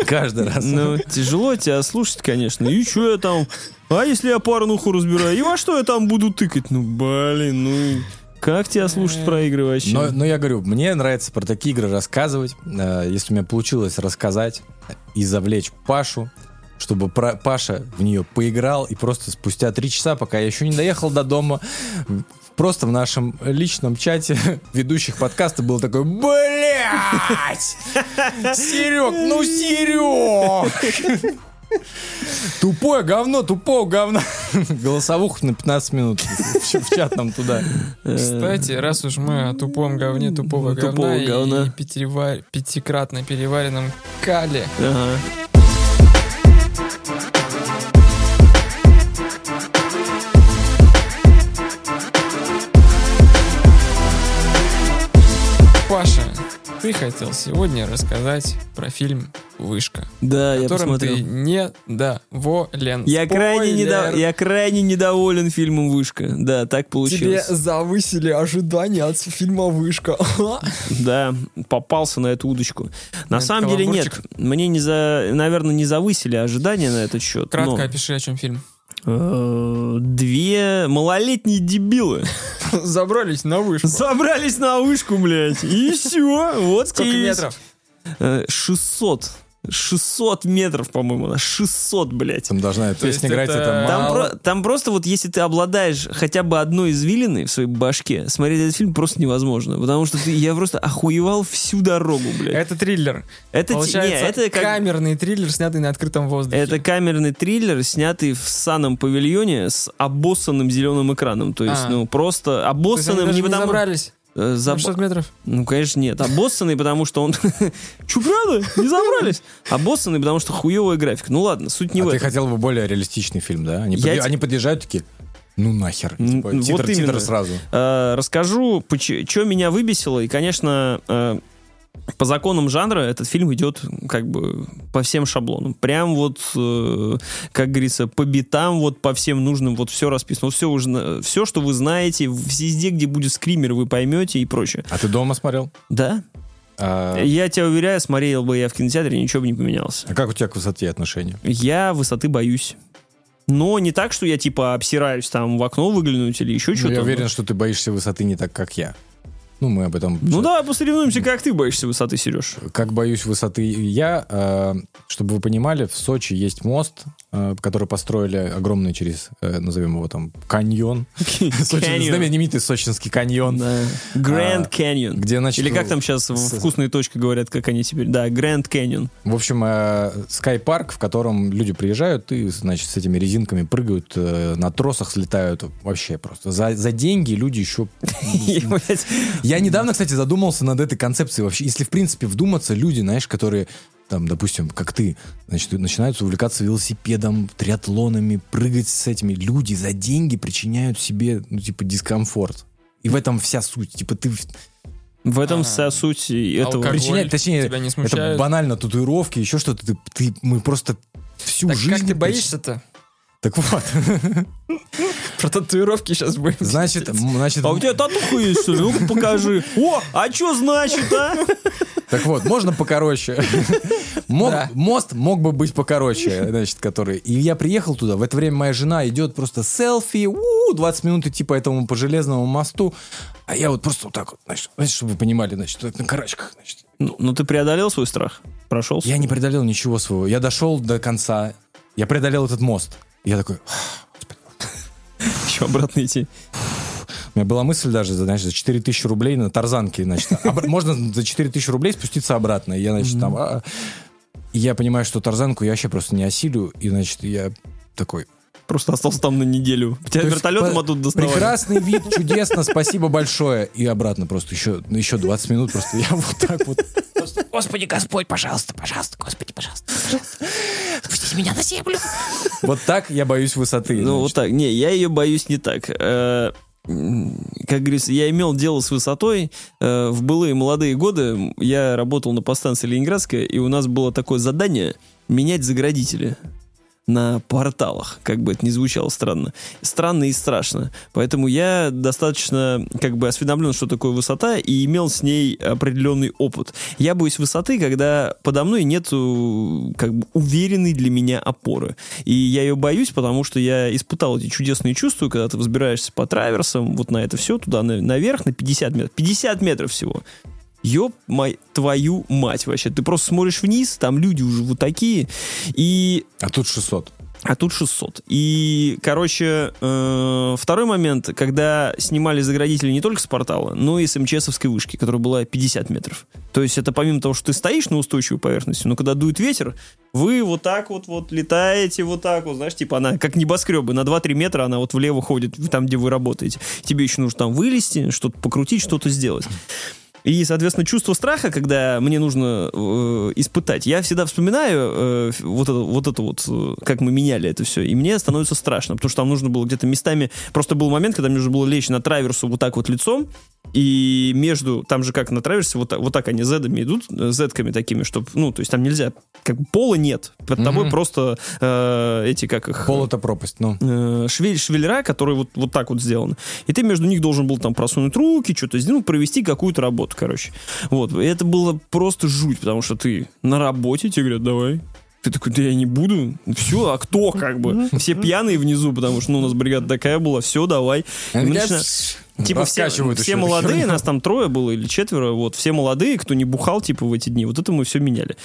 каждый раз... Ну, тяжело тебя слушать, конечно. И что я там? А если я порнуху разбираю? И во что я там буду тыкать? Ну, блин, ну... Как тебя слушать про игры вообще? Но, но я говорю, мне нравится про такие игры рассказывать. Э, Если у меня получилось рассказать и завлечь Пашу, чтобы про- Паша в нее поиграл, и просто спустя три часа, пока я еще не доехал до дома, просто в нашем личном чате ведущих подкаста был такой, блять, Серег, ну Серег! Тупое говно, тупого говна. Голосовуху на 15 минут в чат нам туда. Кстати, раз уж мы о тупом говне тупого Тупого говна говна. и пятикратно переваренном кале, Ага. Ты хотел сегодня рассказать про фильм «Вышка», Да, я которым посмотрел. ты недоволен. Я крайне, недо- я крайне недоволен фильмом «Вышка». Да, так Тебе получилось. завысили ожидания от фильма «Вышка». Да, попался на эту удочку. На Это самом деле нет. Мне, не за, наверное, не завысили ожидания на этот счет. Кратко но, опиши, о чем фильм. Э, две малолетние дебилы Забрались на вышку. собрались на вышку, блядь, и все. Вот Сколько метров? Э, 600. 600 метров, по-моему, на 600, блядь. Там должна есть песня играть, это- это Там, мало. про- там просто вот если ты обладаешь хотя бы одной извилиной в своей башке, смотреть этот фильм просто невозможно. Потому что ты, я просто охуевал всю дорогу, блядь. Это триллер. Это, Получается, не, это как... камерный триллер, снятый на открытом воздухе. Это камерный триллер, снятый в санном павильоне с обоссанным зеленым экраном. То есть, А. ну, просто То есть они обоссанным даже не не потому... забрались Э, заб- 600 метров? Ну, конечно, нет. Обоссанный, потому что он... Чё, правда? Не забрались? Обоссанный, потому что хуевая графика. Ну ладно, суть не А в ты этом. хотел бы более реалистичный фильм, да? Они, Я подъ- они подъезжают такие, ну нахер. Типа, вот титр, титр сразу. Э, расскажу, что меня выбесило. И, конечно, э, по законам жанра этот фильм идет как бы по всем шаблонам. Прям вот, э, как говорится, по битам, вот по всем нужным, вот все расписано. Вот все, уже, все, что вы знаете, везде, где будет скример, вы поймете и прочее. А ты дома смотрел? Да? А, Я тебя уверяю, смотрел бы я в кинотеатре, ничего бы не поменялось. а как у тебя к высоте отношения? Я высоты боюсь. Но не так, что я типа обсираюсь там в окно выглянуть или еще Ну, что-то. я уверен, что ты боишься высоты не так, как я. Ну, мы об этом... Ну давай посоревнуемся, как ты боишься высоты, Сереж. Как боюсь высоты я, э, чтобы вы понимали, в Сочи есть мост, который построили огромный через, э, назовем его там, каньон. Каньон. Знаменитый сочинский каньон. А, Canyon. Где, значит, Или как там сейчас вкусные точки говорят, как они теперь. Да, Grand Canyon. В общем, э, скайпарк, в котором люди приезжают и, значит, с этими резинками прыгают, э, на тросах слетают. Вообще просто. За, за деньги люди еще... Я недавно, кстати, задумался над этой концепцией вообще. Если, в принципе, вдуматься, люди, знаешь, которые там, допустим, как ты, значит, начинают увлекаться велосипедом, триатлонами, прыгать с этими. Люди за деньги причиняют себе, ну, типа, дискомфорт. И в этом вся суть. Типа, ты В этом вся суть этого. Причиняешь, точнее, тебя не это банально, татуировки, еще что-то. Ты, ты- мы просто всю Так жизнь... как ты прич- боишься-то? Так вот, Про татуировки сейчас будем. значит, значит, А у тебя татуха есть, что ли? Ну-ка покажи. О, а что значит, а? Так вот, можно покороче. Мог- Да. Мост мог бы быть покороче, значит, который. И я приехал туда, в это время моя жена идет просто селфи, у, 20 минут идти по этому по железному мосту, а я вот просто вот так вот, значит, значит, чтобы вы понимали, значит, на карачках, значит. Ну, ну ты преодолел свой страх? Прошел? Я не преодолел ничего своего. Я дошел до конца, я преодолел этот мост. И я такой, Еще обратно идти. у меня была мысль даже, знаешь, за 4000 рублей на тарзанке, значит, можно за 4000 рублей спуститься обратно. И я, значит, там... а, и я понимаю, что тарзанку я вообще просто не осилю, и, значит, я такой... Просто остался там на неделю. Тебя То вертолетом по- оттуда доставали. Прекрасный вид, чудесно, спасибо большое. И обратно просто еще, еще 20 минут просто я вот так вот. Господи, Господь, пожалуйста, пожалуйста, Господи, пожалуйста, пожалуйста. Спустите меня на землю. Вот так я боюсь высоты. Ну, вот так. Не, я ее боюсь не так. Э, Как говорится, я имел дело с высотой. Э, В былые молодые годы я работал на подстанции Ленинградская, и у нас было такое задание менять заградители на порталах, как бы это ни звучало странно. Странно и страшно. Поэтому я достаточно как бы осведомлен, что такое высота, и имел с ней определенный опыт. Я боюсь высоты, когда подо мной нету как бы уверенной для меня опоры. И я ее боюсь, потому что я испытал эти чудесные чувства, когда ты взбираешься по траверсам, вот на это все, туда на- наверх, на 50 метров. 50 метров всего. Ёб мой, твою мать вообще. Ты просто смотришь вниз, там люди уже вот такие, и А тут 600. А тут 600. И, короче, э, второй момент, когда снимали заградители не только с портала, но и с МЧСовской вышки, которая была 50 метров. То есть это помимо того, что ты стоишь на устойчивой поверхности, но когда дует ветер, вы вот так вот, вот летаете вот так вот, знаешь, типа она как небоскребы, на 2-3 метра она вот влево ходит, там, где вы работаете. Тебе еще нужно там вылезти, что-то покрутить, что-то сделать. И, соответственно, чувство страха, когда мне нужно э, испытать, я всегда вспоминаю э, вот, это, вот это вот, э, как мы меняли это все, и мне становится страшно, потому что там нужно было где-то местами, просто был момент, когда мне нужно было лечь на траверсу вот так вот лицом, и между, там же как на траверсе, вот так, вот так они зедами идут, э, зетками такими, чтобы, ну, то есть там нельзя, как бы пола нет, под тобой Мгм. просто э, эти, как их... Пол это пропасть, ну. э, швель, швеллера, которые вот, вот так вот сделаны. И ты между них должен был там просунуть руки, что-то сделать, ну, провести какую-то работу, короче. Вот. И это было просто жуть, потому что ты на работе, тебе говорят, давай. Ты такой, да я не буду. Все, а кто как бы? Все пьяные внизу, потому что ну, у нас бригада такая была, все, давай. И мы начинаем- Типа все, все молодые, херню. нас там трое было или четверо, вот, все молодые, кто не бухал, типа, в эти дни, вот это мы все меняли.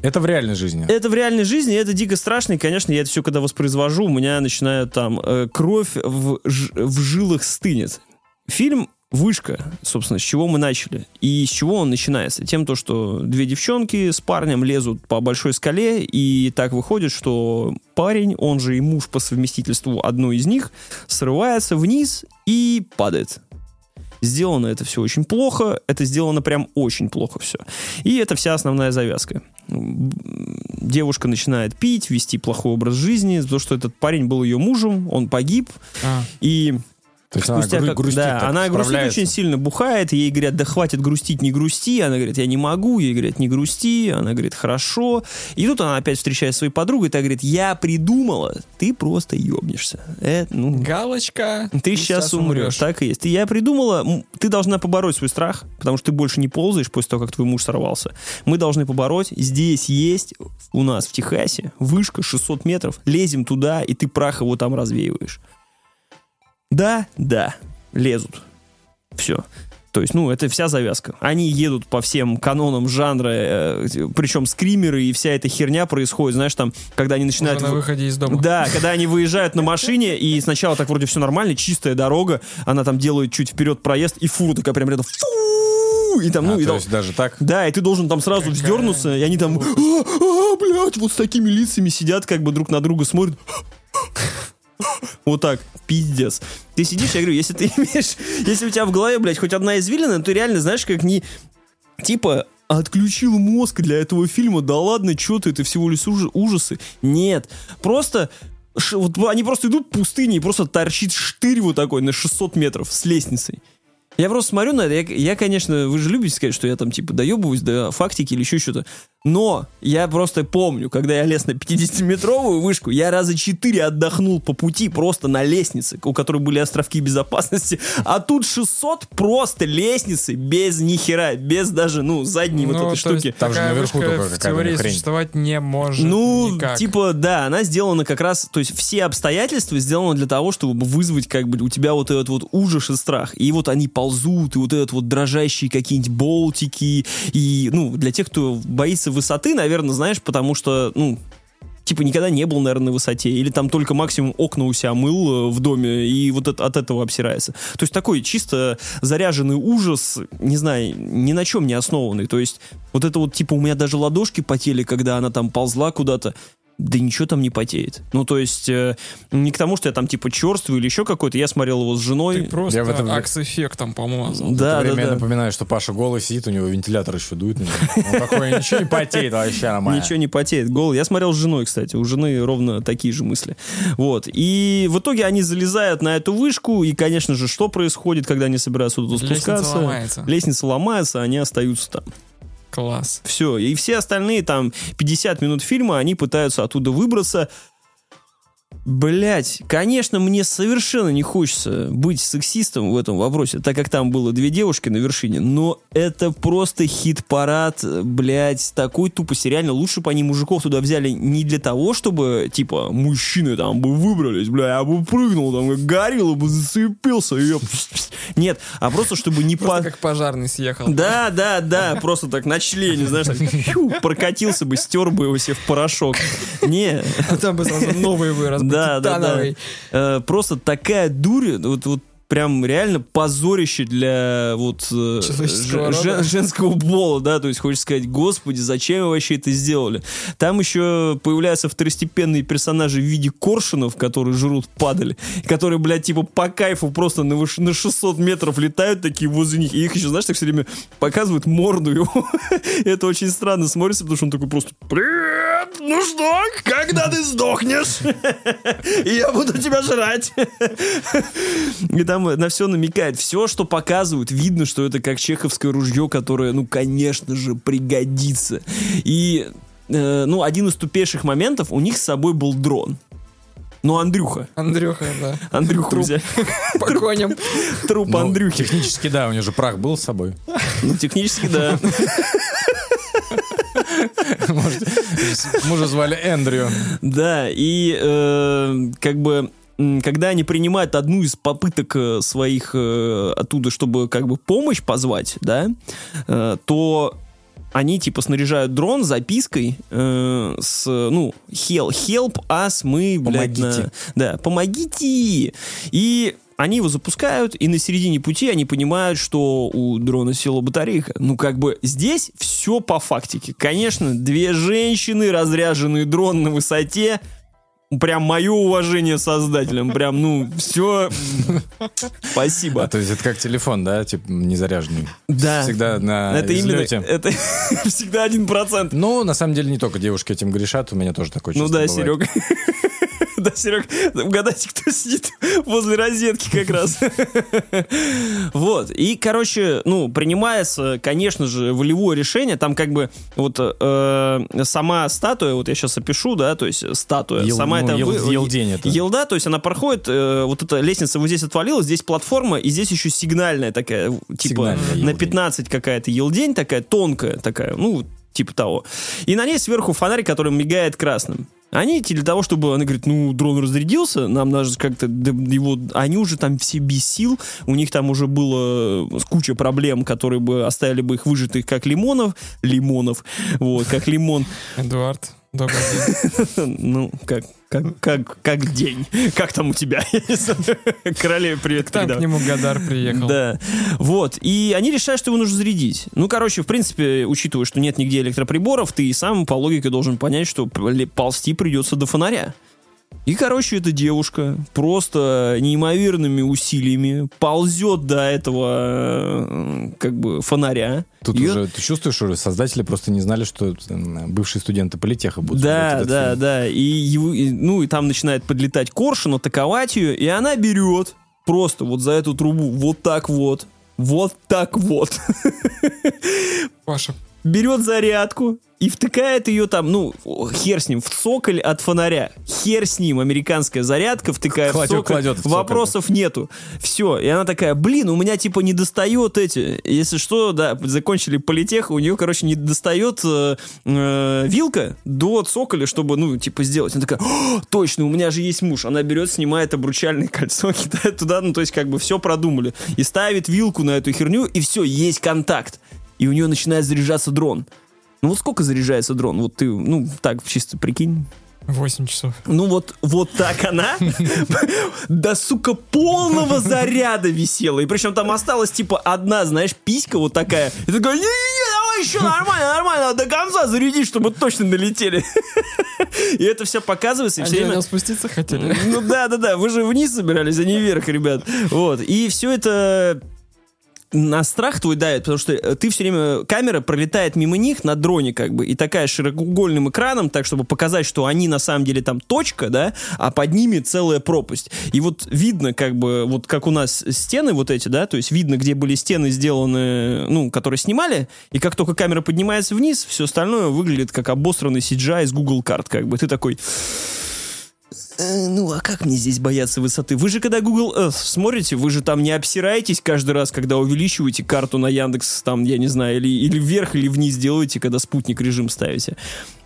Это в реальной жизни. Это в реальной жизни, это дико страшно, и, конечно, я это все когда воспроизвожу, у меня начинает там э, кровь в, ж- в жилах стынет. Фильм «Вышка», собственно, с чего мы начали. И с чего он начинается? Тем, то, что две девчонки с парнем лезут по большой скале, и так выходит, что парень, он же и муж по совместительству одной из них, срывается вниз и падает. Сделано это все очень плохо, это сделано прям очень плохо все. И это вся основная завязка. Девушка начинает пить, вести плохой образ жизни, потому что этот парень был ее мужем, он погиб, А, и То есть она спустя гру- как- грустит да, так, она грустит очень сильно, бухает, ей говорят, да хватит грустить, не грусти, она говорит, я не могу, ей говорят, не грусти, она говорит, хорошо, и тут она опять встречает своей подругой, и та говорит, я придумала, ты просто ебнешься. Это, ну, галочка. ты сейчас умрешь. Так и есть. И я придумала, ты должна побороть свой страх, потому что ты больше не ползаешь после того, как твой муж сорвался. Мы должны побороть. Здесь есть у нас в Техасе вышка 600 метров. Лезем туда, и ты прах его там развеиваешь. Да, да, лезут. Все. То есть, ну, это вся завязка. Они едут по всем канонам жанра, э, причем скримеры и вся эта херня происходит, знаешь, там, когда они Уже начинают... на вы- выходе из дома. да, когда они выезжают на машине, и сначала так вроде все нормально, чистая дорога, она там делает чуть вперед проезд, и фура такая прям рядом, фу, и там, А, ну, и то там- есть даже так? да, и ты должен там сразу вздернуться, и они там, а, а, блядь, вот с такими лицами сидят, как бы друг на друга смотрят. Вот так, пиздец. Ты сидишь, я говорю, если ты имеешь, если у тебя в голове, блядь, хоть одна извилина, то реально, знаешь, как не, типа, отключил мозг для этого фильма, да ладно, что ты, это всего лишь ужасы. Нет, просто ш- вот они просто идут по пустыне и просто торчит штырь вот такой на 600 метров с лестницей. Я просто смотрю на это, я, я, конечно, вы же любите сказать, что я там типа доебываюсь до фактики или еще что-то, но я просто помню, когда я лез на 50-метровую вышку, я раза 4 отдохнул по пути просто на лестнице, у которой были островки безопасности, а тут 600 просто лестницы без ни хера, без даже, ну, задней вот Ну, этой то штуки. есть Там же наверху только в какая-то теории хрень. существовать не может Ну, никак. типа, да, она сделана как раз, то есть все обстоятельства сделаны для того, чтобы вызвать как бы у тебя вот этот вот ужас и страх. И вот они ползут, и вот этот вот дрожащие какие-нибудь болтики. И, ну, для тех, кто боится высоты, наверное, знаешь, потому что, ну, типа никогда не был, наверное, на высоте, или там только максимум окна у себя мыл э, в доме, и вот это- от этого обсирается. То есть такой чисто заряженный ужас, не знаю, ни на чем не основанный. То есть вот это вот, типа, у меня даже ладошки потели, когда она там ползла куда-то. Да ничего там не потеет. Ну, то есть, э, не к тому, что я там, типа, черствый или еще какой-то. Я смотрел его с женой. Ты просто Я в этом- акс-эффектом помазал. да, в это да, время я да. напоминаю, что Паша голый сидит, у него вентилятор еще дует него. Он такой, ничего не потеет, вообще нормально. Ничего не потеет. Гол. Я смотрел с женой, кстати. У жены ровно такие же мысли. Вот. И в итоге они залезают на эту вышку. И, конечно же, что происходит, когда они собираются туда Лестница спускаться? ломается. Лестница ломается, они остаются там. Класс. Все. И все остальные там 50 минут фильма, они пытаются оттуда выбраться. Блять, конечно, мне совершенно не хочется быть сексистом в этом вопросе, так как там было две девушки на вершине, но это просто хит-парад, блять, такой тупости. Реально, лучше бы они мужиков туда взяли не для того, чтобы, типа, мужчины там бы выбрались, бля, я бы прыгнул, там, как горилла бы зацепился, и я... Нет, а просто, чтобы не Просто по... как пожарный съехал. Да, да, да, просто так на члене, знаешь, так, прокатился бы, стер бы его себе в порошок. Не, А там бы сразу новый вырос. Да, да, да. Э, Просто такая дурь, вот, вот прям реально позорище для вот э, Человеческого же- рода. же- женского пола, да, то есть хочешь сказать, господи, зачем вы вообще это сделали? Там еще появляются второстепенные персонажи в виде коршунов, которые жрут падали, которые, блядь, типа по кайфу просто на, выш- на 600 метров летают такие возле них, и их еще, знаешь, так все время показывают морду его. это очень странно смотрится, потому что он такой просто «Привет! Ну что, когда ты сдохнешь? И я буду тебя жрать. И там на все намекает. Все, что показывают, видно, что это как чеховское ружье, которое, ну, конечно же, пригодится. И, э, ну, один из тупейших моментов, у них с собой был дрон. Ну, Андрюха. Андрюха, да. Андрюху Труп. взяли. По коням. Труп Ну, Андрюхи. Технически, да, у него же прах был с собой. Ну, технически, да. Может, мужа звали Эндрю. Да, и э, как бы когда они принимают одну из попыток э, своих э, оттуда, чтобы как бы помощь позвать, да, э, то они типа снаряжают дрон запиской э, с, ну, help, help us, мы, блядь, Помогите. на- да, помогите. И они его запускают, и на середине пути они понимают, что у дрона села батарейка. Ну, как бы здесь все по фактике. Конечно, две женщины, разряженный дрон на высоте. Прям мое уважение создателям. Прям, ну, все. А, Спасибо. то есть это как телефон, да, типа незаряженный. Да. Всегда на Это именно, это всегда один процент. Ну, на самом деле, не только девушки этим грешат, у меня тоже такое Ну чувство да, бывает. Серега. Да, Серег, угадайте, кто сидит возле розетки как раз. Вот. И, короче, ну, принимается, конечно же, волевое решение. Там как бы вот э, сама статуя, вот я сейчас опишу, да, то есть статуя, Ел- сама ну, это... ел- вы- елдень это. Елда, то есть она проходит, э, вот эта лестница вот здесь отвалилась, здесь платформа, и здесь еще сигнальная такая, типа Сигнальная на елдень. 15 какая-то елдень такая, тонкая такая, ну, типа того. И на ней сверху фонарь, который мигает красным. Они для того, чтобы, она говорит, ну, дрон разрядился, нам надо как-то его... Они уже там все без сил, у них там уже было куча проблем, которые бы оставили бы их выжатых как лимонов, лимонов, вот, как лимон. Эдуард, добрый день. Ну, как, как, как, как день. Как там у тебя? Королеве привет Там к нему Гадар приехал. Да. Вот. И они решают, что его нужно зарядить. Ну, короче, в принципе, учитывая, что нет нигде электроприборов, ты и сам по логике должен понять, что ползти придется до фонаря. И, короче, эта девушка просто неимоверными усилиями ползет до этого э, как бы фонаря. Тут Её- уже ты чувствуешь, что создатели просто не знали, что бывшие студенты политеха будут Да, да, фильм. да. И, его- и, ну, и там начинает подлетать коршун, атаковать ее, и она берет просто вот за эту трубу вот так вот, вот так вот. Паша, берет зарядку и втыкает ее там, ну, хер с ним, в цоколь от фонаря. Хер с ним, американская зарядка втыкает Кладет- в цоколь. кладет в цоколь. Вопросов нету. Все. И она такая, блин, у меня типа не достает эти. Если что, да, закончили политех, у нее, короче, не достает э, э, вилка до цоколя, чтобы, ну, типа, сделать. Она такая, «О, точно, у меня же есть муж. Она берет, снимает обручальное кольцо, кидает туда, ну, то есть, как бы все продумали. И ставит вилку на эту херню, и все, есть контакт. И у нее начинает заряжаться дрон. Ну вот сколько заряжается дрон? Вот ты, ну, так, чисто прикинь. 8 часов. Ну вот, вот так она до, сука, полного заряда висела. И причем там осталась, типа, одна, знаешь, писька вот такая. И такая, не-не-не, давай еще нормально, нормально, до конца заряди, чтобы точно налетели. И это все показывается, и все время... спуститься хотели. Ну да, да, да, вы же вниз собирались, а не вверх, ребят. Вот. И все это на страх твой давит, потому что э, ты все время, камера пролетает мимо них на дроне как бы, и такая широкоугольным экраном, так, чтобы показать, что они на самом деле там точка, да, а под ними целая пропасть. И вот видно как бы, вот как у нас стены вот эти, да, то есть видно, где были стены сделаны, ну, которые снимали, и как только камера поднимается вниз, все остальное выглядит как обосранный CGI из Google карт, как бы. Ты такой... «Э, ну а как мне здесь бояться высоты? Вы же когда Google Earth смотрите, вы же там не обсираетесь каждый раз, когда увеличиваете карту на Яндекс, там, я не знаю, или, или вверх, или вниз делаете, когда спутник режим ставите.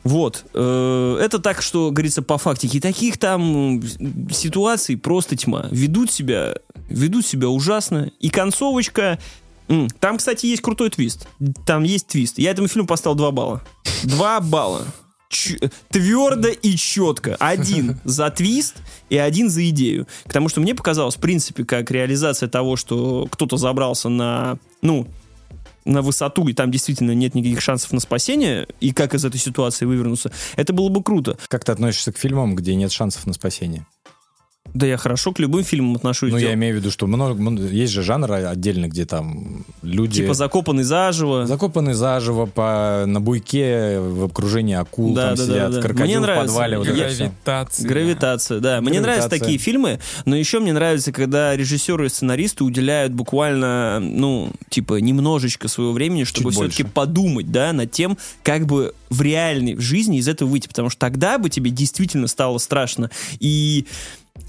Вот. э, Это так, что, говорится, по фактике. Таких там м, ситуаций просто тьма. Ведут себя, ведут себя ужасно. И концовочка... Там, кстати, есть крутой твист. Там есть твист. Я этому фильму поставил 2 балла. 2 балла. Твердо и четко. Один за твист и один за идею. Потому что мне показалось, в принципе, как реализация того, что кто-то забрался на, ну, на высоту, и там действительно нет никаких шансов на спасение, и как из этой ситуации вывернуться, это было бы круто. Как ты относишься к фильмам, где нет шансов на спасение? Да я хорошо к любым фильмам отношусь. Ну, Дел- я имею в виду, что много, есть же жанр отдельно, где там люди... Типа закопанный заживо. Закопаны заживо по, на буйке в окружении акул, Да, там да, сидят, да, да. крокодил Мне в нравится. подвале. Вот. Гравитация. Гравитация, да. Мне нравятся Гравитация. такие фильмы, но еще мне нравится, когда режиссеры и сценаристы уделяют буквально, ну, типа, немножечко своего времени, чтобы Чуть все-таки больше. подумать, да, над тем, как бы в реальной жизни из этого выйти, потому что тогда бы тебе действительно стало страшно. И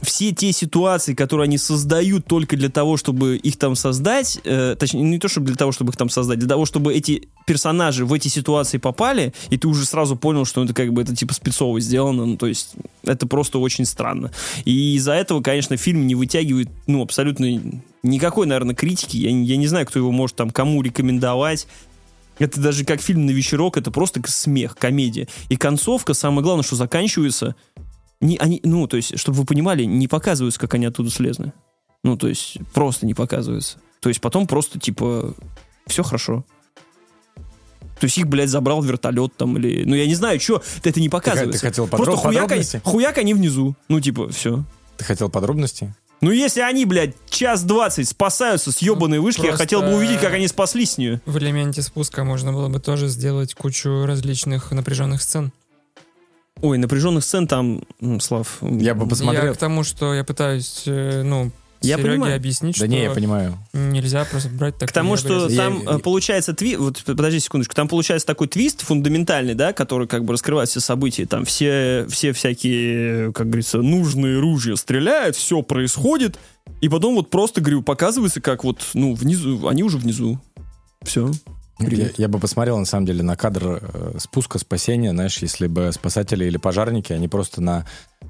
все те ситуации, которые они создают только для того, чтобы их там создать, э, точнее, не то, чтобы для того, чтобы их там создать, для того, чтобы эти персонажи в эти ситуации попали, и ты уже сразу понял, что это как бы это типа спецово сделано, ну, то есть это просто очень странно. И из-за этого, конечно, фильм не вытягивает, ну, абсолютно никакой, наверное, критики. Я, я не знаю, кто его может там кому рекомендовать. Это даже как фильм на вечерок, это просто смех, комедия. И концовка, самое главное, что заканчивается не, они, ну, то есть, чтобы вы понимали, не показываются, как они оттуда слезли. Ну, то есть, просто не показываются. То есть, потом просто, типа, все хорошо. То есть, их, блядь, забрал вертолет там, или... Ну, я не знаю, что, это не показывается. ты хотел Просто подроб- хуяк, они, подробности? хуяк они внизу. Ну, типа, все. Ты хотел подробности? Ну, если они, блядь, час двадцать спасаются с ебаной вышки, я просто- хотел бы увидеть, как они спаслись с нее. В элементе спуска можно было бы тоже сделать кучу различных напряженных сцен. Ой, напряженных сцен там, Слав. Я бы посмотрел. Я к тому, что я пытаюсь, э, ну, Я Сереге понимаю. объяснить, Да что не, я понимаю. нельзя просто брать так. К тому, что. Я- там я- э, получается твист, вот подожди секундочку, там получается такой твист фундаментальный, да, который как бы раскрывает все события, там все, все всякие, как говорится, нужные ружья стреляют, все происходит, и потом вот просто, говорю, показывается, как вот, ну, внизу, они уже внизу. Все. Привет. Я, я бы посмотрел, на самом деле, на кадр э, спуска, спасения, знаешь, если бы спасатели или пожарники, они просто на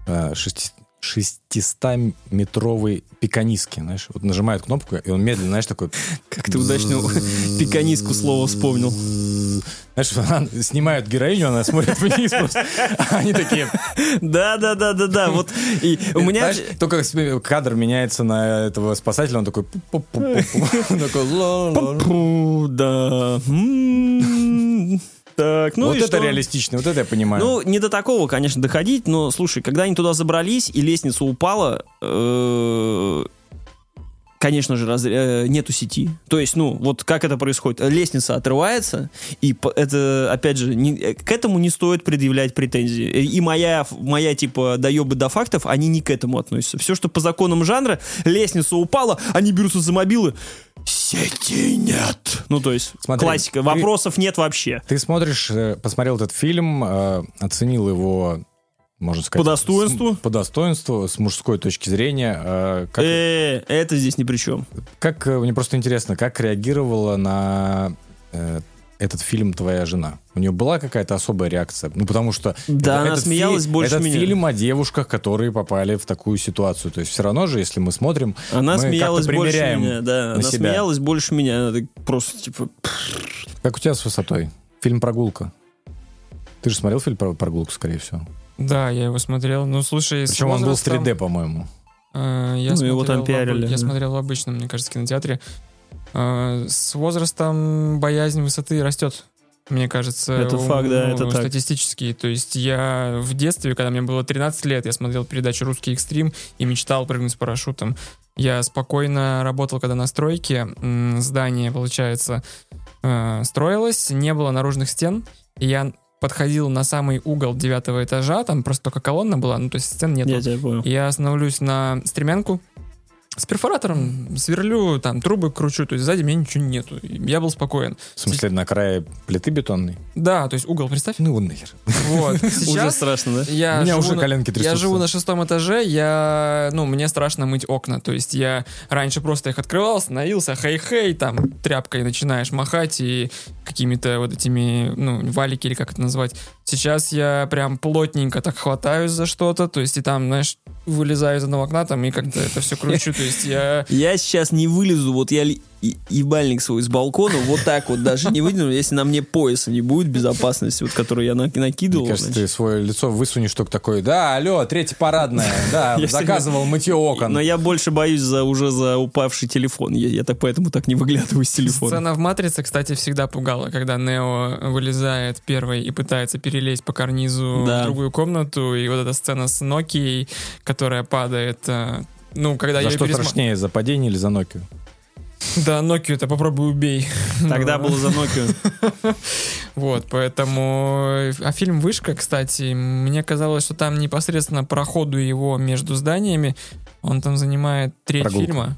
э, 6, 600-метровый пеканиски, знаешь, вот нажимает кнопку, и он медленно, знаешь, такой... Как ты удачно пеканиску слово вспомнил. Знаешь, она, снимают героиню, она смотрит вниз просто, они такие... Да-да-да-да-да, вот и у меня... только кадр меняется на этого спасателя, он такой... Такой... Да... М-м. Так, ну Вот это что? реалистично, вот это я понимаю. Ну, не до такого, конечно, доходить, но, слушай, когда они туда забрались, и лестница упала, э, конечно же, раз- э, нету сети. То есть, ну, вот как это происходит? Лестница отрывается, и это, опять же, не- э, к этому не стоит предъявлять претензии. Э, И моя, моя типа, доебы до фактов, они не к этому относятся. Все, что по законам жанра, лестница упала, они берутся за мобилы, сети нет. Ну, то есть, Смотри, классика, ты- вопросов нет вообще. Ты смотришь, э, посмотрел этот фильм, э, оценил его, можно сказать... По достоинству? с- по достоинству, с мужской точки зрения. э, Как, Э, это здесь ни при чем. как, мне просто интересно, как реагировала на этот фильм твоя жена? У нее была какая-то особая реакция? Ну, потому что... Да, она этот смеялась фи- больше Этот меня. фильм о девушках, которые попали в такую ситуацию. То есть все равно же, если мы смотрим, Она мы смеялась как-то больше меня, да. на Она себя. смеялась больше меня. Она так просто, типа, Как у тебя с высотой? Фильм «Прогулка». Ты же смотрел фильм про прогулку, скорее всего. Да, я его смотрел. Ну, слушай, Причем он был с возрастом, 3D, по-моему. э, я Ну, смотрел его там пиарили, Я да. смотрел в обычном, мне кажется, кинотеатре. Э, С возрастом боязнь высоты растет. Мне кажется, Это факт, да, ну, это так. статистически. То есть я в детстве, когда мне было 13 лет, я смотрел передачу «Русский экстрим» и мечтал прыгнуть с парашютом. Я спокойно работал, когда на стройке. Здание, получается, э, строилось, не было наружных стен. И я подходил на самый угол девятого этажа, там просто только колонна была, ну то есть стен нет. я тебя понял. Я становлюсь на стремянку, с перфоратором сверлю, там, трубы кручу, то есть сзади меня ничего нету. Я был спокоен. В смысле, на крае плиты бетонной? Да, то есть угол, представь. Ну, нахер. Вот. Уже страшно, да? я У меня уже на- коленки Я трясутся. живу на шестом этаже, я, ну, мне страшно мыть окна, то есть я раньше просто их открывал, становился, хей-хей, там, тряпкой начинаешь махать и какими-то вот этими, ну, валики или как это назвать. Сейчас я прям плотненько так хватаюсь за что-то, то есть и там, знаешь, вылезаю из одного окна там и как-то это все кручу, то есть я... Я сейчас не вылезу, вот я и- ебальник свой с балкона, вот так вот даже не выдвину, если на мне пояса не будет безопасности, вот который я на- накидывал. Мне кажется, значит. ты свое лицо высунешь только такой, да, алло, третья парадная, да, Я заказывал мытье окон. Но я больше боюсь за уже за упавший телефон. Я, я так поэтому так не выглядываю с телефона. Сцена в «Матрице», кстати, всегда пугала, когда Нео вылезает первый и пытается перелезть по карнизу Да. в другую комнату, и вот эта сцена с Нокией, которая падает... э, Ну, когда За я что страшнее, за падение или за Nokia? Да, это попробуй убей. Тогда было за Nokia. Вот, поэтому... А фильм «Вышка», кстати, мне казалось, что там непосредственно по ходу его между зданиями, он там занимает треть фильма.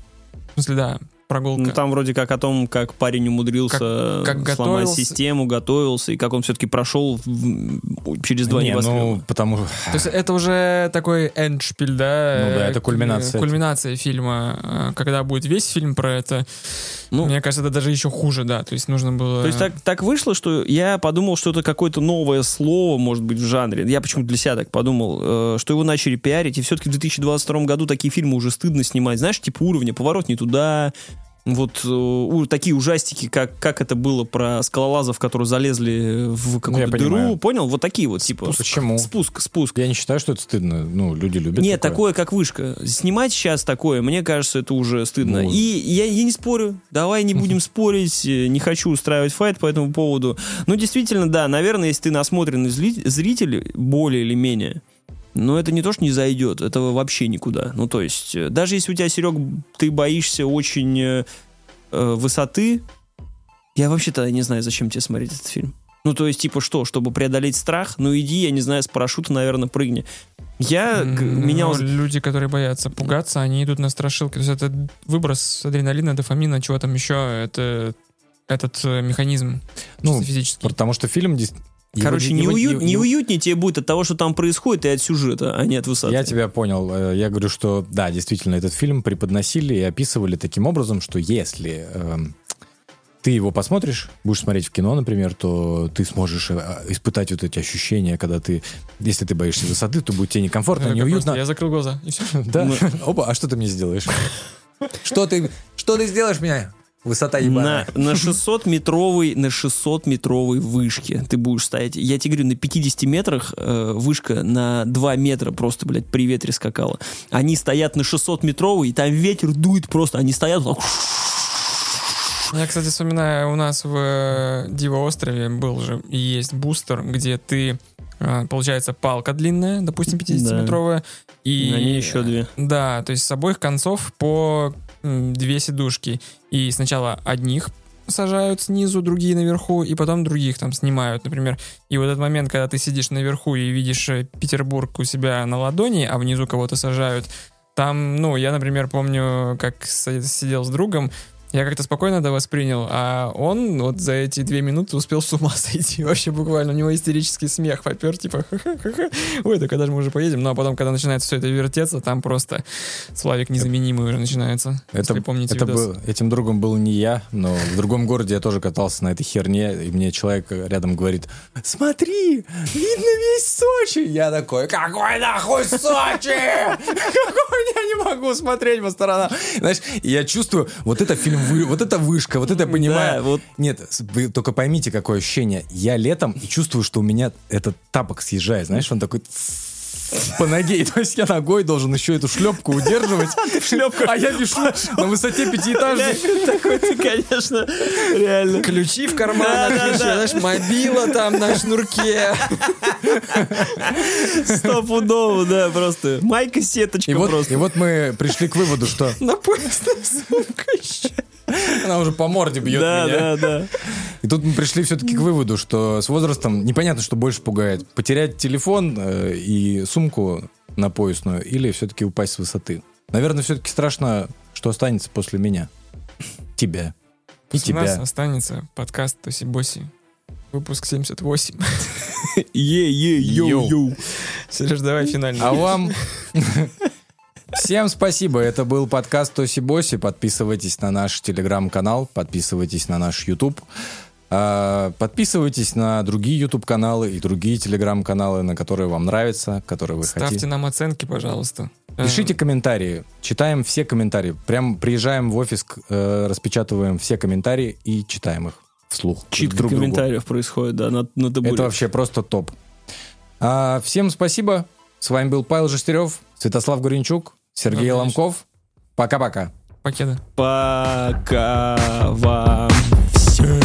В смысле, да, прогулка. Ну, там вроде как о том, как парень умудрился Как- как сломать готовился. систему, готовился, и как он все-таки прошел в- через два Не, небоскреба. ну, потому То есть это уже такой эндшпиль, да? Ну да, это кульминация. Кульминация фильма. Э, Когда будет весь фильм про это, Ну, мне кажется, это даже еще хуже, да. То есть нужно было... То есть так, так вышло, что я подумал, что это какое-то новое слово, может быть, в жанре. Я почему-то для себя так подумал, э, что его начали пиарить, и все-таки в 2022 году такие фильмы уже стыдно снимать. Знаешь, типа уровня «Поворот не туда», вот э, у- такие ужастики, как, как это было про скалолазов, которые залезли в какую-то дыру. понимаю. Понял? Вот такие вот, типа. Почему? Спуск, спуск. Я не считаю, что это стыдно. Ну, люди любят Нет, такое. такое, как вышка. Снимать сейчас такое, мне кажется, это уже стыдно. Ну. И я, я не спорю. Давай не будем спорить. э, Не хочу устраивать файт по этому поводу. Ну, действительно, да, наверное, если ты насмотренный зритель, более или менее, но это не то, что не зайдет, это вообще никуда. Ну, то есть, э, даже если у тебя, Серег, ты боишься очень э, э, высоты, я вообще тогда не знаю, зачем тебе смотреть этот фильм. Ну, то есть, типа, что, чтобы преодолеть страх? Ну, иди, я не знаю, с парашюта, наверное, прыгни. Я, М, меня... ну, люди, которые боятся пугаться, они идут на страшилки. То есть это выброс адреналина, дофамина, чего там еще. Это этот э, механизм Ну, чисто физический. Потому что фильм... Короче, его- не, его- уют, его- не его- уютнее тебе будет от того, что там происходит, и от сюжета, а не от высоты. Я тебя понял. Э, Я говорю, что да, действительно, этот фильм преподносили и описывали таким образом, что если эм, ты его посмотришь, будешь смотреть в кино, например, то ты сможешь э, испытать вот эти ощущения, когда ты, если ты боишься высоты, то будет тебе некомфортно, как неуютно. Я закрыл глаза, и все. Да. Ну. Опа, а что ты мне сделаешь? Что ты, что ты сделаешь мне? Высота на, на 600-метровой на 600-метровой вышке ты будешь стоять. Я тебе говорю, на 50 метрах э, вышка на 2 метра просто, блядь, при ветре скакала. Они стоят на 600-метровой, и там ветер дует просто. Они стоят так, Я, кстати, вспоминаю, у нас в э, Диво-острове был же и есть бустер, где ты, э, получается, палка длинная, допустим, 50-метровая, и... на ней еще две. Да, то есть с обоих концов по две сидушки. И сначала одних сажают снизу, другие наверху, и потом других там снимают, например. И вот этот момент, когда ты сидишь наверху и видишь э, Петербург у себя на ладони, а внизу кого-то сажают, там, ну, я, например, помню, как сидел с другом, я как-то спокойно это воспринял, а он вот за эти две минуты успел с ума сойти. Вообще буквально у него истерический смех попер, типа, ха-ха-ха-ха. ой, да когда же мы уже поедем? Ну, а потом, когда начинается все это вертеться, там просто Славик незаменимый уже начинается. Это, если помните это видос. был, этим другом был не я, но в другом городе я тоже катался на этой херне, и мне человек рядом говорит, смотри, видно весь Сочи. Я такой, какой нахуй Сочи? Какой я не могу смотреть по сторонам? Знаешь, я чувствую, вот это фильм, вы- вот это вышка, вот это я понимаю. Да, вот. Нет, вы только поймите, какое ощущение. Я летом и чувствую, что у меня этот тапок съезжает, знаешь, он такой по ноге. То есть я ногой должен еще эту шлепку удерживать. Шлепку. А я вешу на высоте пятиэтажной. Такой ты, конечно, реально. Ключи в карманах, знаешь, мобила там на шнурке. Стопудово, да, просто. Майка сеточка И вот, просто. и вот мы пришли к выводу, что На поясной сумка. Она уже по морде бьет да, меня. да, да. И тут мы пришли все-таки к выводу, что с возрастом непонятно, что больше пугает. Потерять телефон э, и сумку на поясную или все-таки упасть с высоты. Наверное, все-таки страшно что останется после меня? Тебя. И У нас тебя. останется подкаст Тоси-Боси. Выпуск 78. Е-е-йоу-йоу. Сереж, давай финальный. А вам... Всем спасибо. Это был подкаст Тоси Боси. Подписывайтесь на наш телеграм-канал, подписывайтесь на наш YouTube. А, Подписывайтесь на другие YouTube-каналы и другие телеграм-каналы, на которые вам нравятся, которые вы Ставьте хотите. нам оценки, пожалуйста. Пишите Э, комментарии. Читаем все комментарии. Прям приезжаем в офис, э, распечатываем все комментарии и читаем их вслух. Читка друг другу. комментариев происходит, да, на, на табуре. Это вообще просто топ. А, всем спасибо. С вами был Павел Жестерев, Святослав Гуренчук, Сергей Добрый Ломков. Пока-пока. Покеда. Пока вам всем.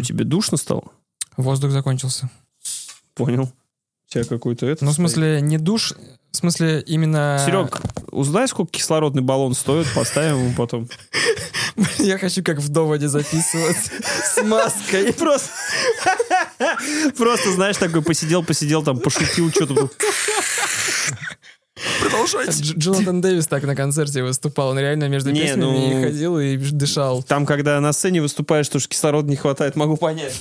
Что, тебе душно стало? Воздух закончился. Понял. У тебя какой-то это... Ну, в смысле, не душ, в смысле, именно... Серег, узнай, сколько кислородный баллон стоит, поставим ему потом. Я хочу как в доводе записываться с маской. Просто, просто, знаешь, такой посидел, посидел, там, пошутил, что-то. Дж- Джонатан Дэвис так на концерте выступал. Он реально между песнями ну- ходил и дышал. Там, когда на сцене выступаешь, что ж кислорода не хватает, могу понять.